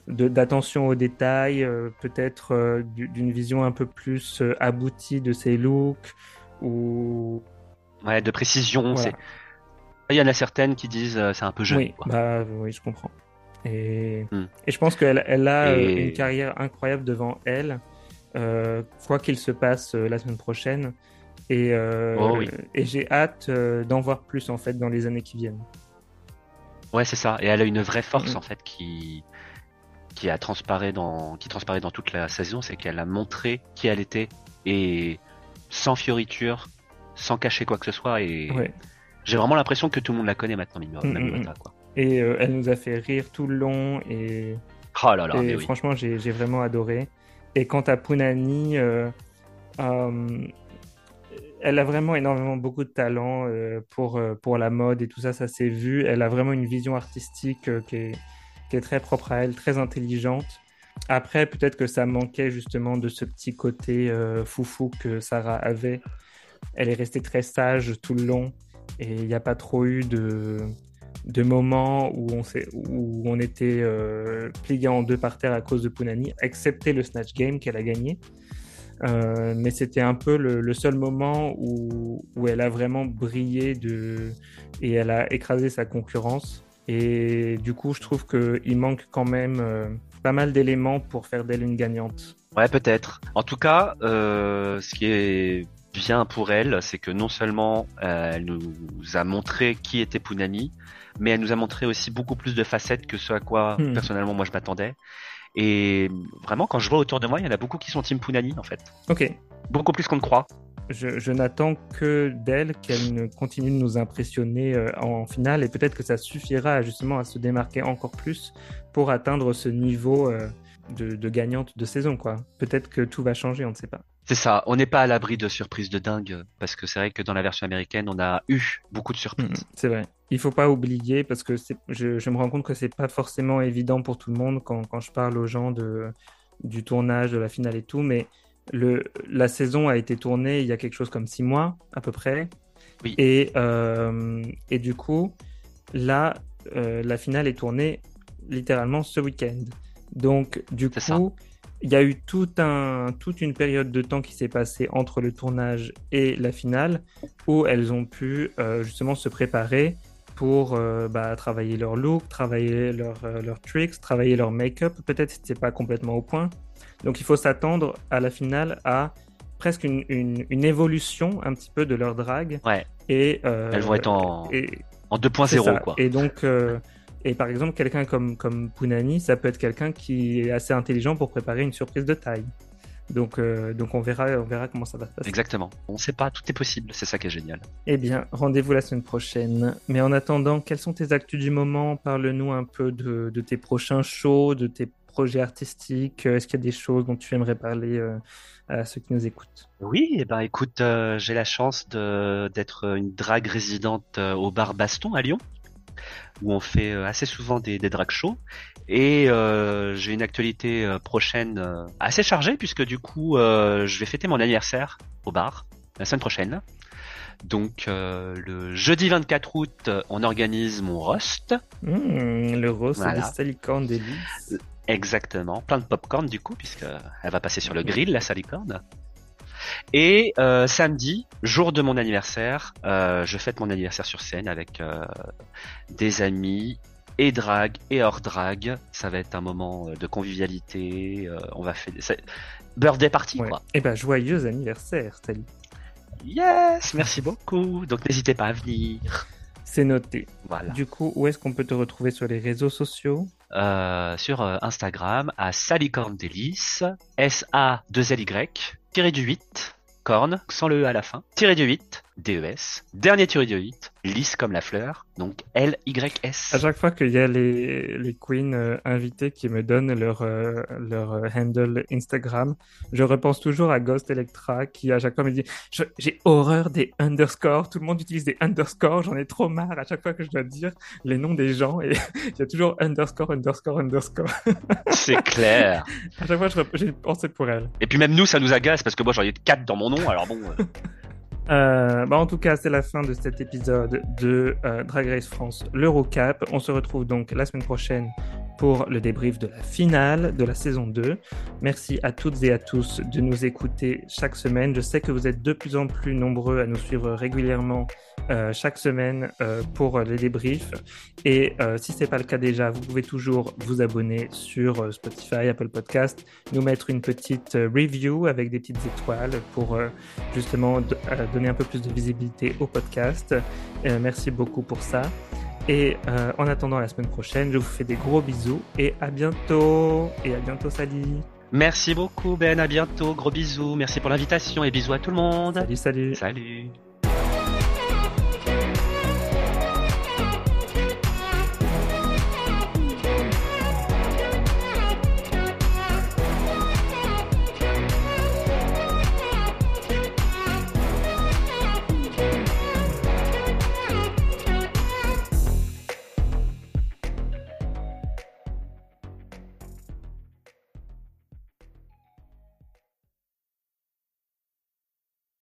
d'attention aux détails, peut-être d'une vision un peu plus aboutie de ses looks ou
Ouais, de précision. C'est... Il y en a certaines qui disent euh, c'est un peu jeune.
Oui, bah, oui je comprends. Et, hmm. et je pense qu'elle elle a euh, une carrière incroyable devant elle, euh, quoi qu'il se passe la semaine prochaine. Et, oh et j'ai hâte d'en voir plus en fait dans les années qui viennent.
Ouais, c'est ça. Et elle a une vraie force hmm. en fait qui qui a transparaît dans qui transparaît dans toute la saison, c'est qu'elle a montré qui elle était et sans fioriture, sans cacher quoi que ce soit. Et j'ai vraiment l'impression que tout le monde la connaît maintenant, mm, mm, mm.
Et euh, elle nous a fait rire tout le long. Et,
oh là là,
franchement, j'ai vraiment adoré. Et quant à Punani, euh, euh, elle a vraiment énormément beaucoup de talent pour, pour la mode et tout ça, ça s'est vu. Elle a vraiment une vision artistique qui est, qui, est, très propre à elle, très intelligente. Après, peut-être que ça manquait justement de ce petit côté foufou que Sarah avait elle est restée très sage tout le long et il n'y a pas trop eu de, de moments où on, où on était euh, plié en deux par terre à cause de Punani, excepté le Snatch Game qu'elle a gagné. Euh, mais c'était un peu le, seul moment où, où, elle a vraiment brillé de, et elle a écrasé sa concurrence. Et du coup, je trouve qu'il manque quand même euh, pas mal d'éléments pour faire d'elle une gagnante.
Ouais, peut-être. En tout cas, ce qui est bien pour elle, c'est que non seulement euh, elle nous a montré qui était Punani, mais elle nous a montré aussi beaucoup plus de facettes que ce à quoi hmm. personnellement moi je m'attendais. Et vraiment, quand je vois autour de moi, il y en a beaucoup qui sont Team Punani en fait.
Ok.
Beaucoup plus qu'on ne croit.
Je, n'attends que d'elle qu'elle continue de nous impressionner euh, en finale et peut-être que ça suffira justement à se démarquer encore plus pour atteindre ce niveau euh, de, de gagnante de saison. quoi. Peut-être que tout va changer, on ne sait pas.
C'est ça, on n'est pas à l'abri de surprises de dingue, parce que c'est vrai que dans la version américaine, on a eu beaucoup de surprises. Mm,
c'est vrai. Il faut pas oublier, parce que je, je, me rends compte que c'est pas forcément évident pour tout le monde quand, quand, je parle aux gens de, du tournage, de la finale et tout, mais le, la saison a été tournée il y a quelque chose comme six mois, à peu près.
Oui.
Et, euh, et du coup, là, euh, la finale est tournée littéralement ce week-end. Donc, du coup, ça il y a eu tout un, toute une période de temps qui s'est passée entre le tournage et la finale où elles ont pu euh, justement se préparer pour euh, bah, travailler leur look, travailler leurs euh, tricks, travailler leur make-up. Peut-être que c'était pas complètement au point. Donc il faut s'attendre à la finale à presque une, une, évolution un petit peu de leur drag.
Ouais.
Et,
Elles vont être en, en 2.0 quoi.
Et donc et par exemple, quelqu'un comme, comme Punani, ça peut être quelqu'un qui est assez intelligent pour préparer une surprise de taille. Donc, euh, donc on, verra, on verra comment ça va se passer.
Exactement. On ne sait pas, tout est possible, c'est ça qui est génial.
Eh bien, rendez-vous la semaine prochaine. Mais en attendant, quelles sont tes actus du moment? Parle-nous un peu de, de, tes prochains shows, de tes projets artistiques. Est-ce qu'il y a des choses dont tu aimerais parler euh, à ceux qui nous écoutent?
Oui, eh ben, écoute, euh, j'ai la chance d'être une drague résidente au bar Baston à Lyon où on fait euh, assez souvent des, des drag shows. Et euh, j'ai une actualité euh, prochaine assez chargée puisque du coup je vais fêter mon anniversaire au bar la semaine prochaine. Donc le jeudi 24 août, on organise mon roast.
Mmh, le roast de salicorne
Exactement, plein de popcorn du coup puisque elle va passer sur le grill la salicorne. Et euh, samedi, jour de mon anniversaire, euh, je fête mon anniversaire sur scène avec euh, des amis et drag et hors drag. Ça va être un moment de convivialité. on va faire ça... birthday party quoi.
Et eh ben joyeux anniversaire, salut.
Yes, merci beaucoup. Donc n'hésitez pas à venir.
C'est noté. Voilà. Du coup, où est-ce qu'on peut te retrouver sur les réseaux sociaux?
Sur Instagram à Salicorndelis, S-A-2-L-Y, tiré du 8, corne, sans le E à la fin, tiré du 8, D-E-S. Dernier thyroïde, lisse comme la fleur, donc L-Y-S.
À chaque fois qu'il y a les, les queens euh, invités qui me donnent leur, euh, leur euh, handle Instagram, je repense toujours à Ghost Electra qui à chaque fois me dit j'ai horreur des underscores, tout le monde utilise des underscores, j'en ai trop marre à chaque fois que je dois dire les noms des gens et il y a toujours underscore, underscore, underscore.
C'est clair.
à chaque fois j'ai pensé pour elle.
Et puis même nous ça nous agace parce que moi j'en ai quatre dans mon nom alors bon.
Euh, bah en tout cas, c'est la fin de cet épisode de euh, Drag Race France l'Eurocap. On se retrouve donc la semaine prochaine pour le débrief de la finale de la saison 2. Merci à toutes et à tous de nous écouter chaque semaine. Je sais que vous êtes de plus en plus nombreux à nous suivre régulièrement euh, chaque semaine euh, pour les débriefs. Et euh, si ce n'est pas le cas déjà, vous pouvez toujours vous abonner sur Spotify, Apple Podcast, nous mettre une petite review avec des petites étoiles pour justement donner un peu plus de visibilité au podcast. merci beaucoup pour ça. Et euh, en attendant la semaine prochaine, je vous fais des gros bisous et à bientôt. Et à bientôt, Sally.
Merci beaucoup, Ben. À bientôt. Gros bisous. Merci pour l'invitation et bisous à tout le monde.
Salut, salut.
Salut.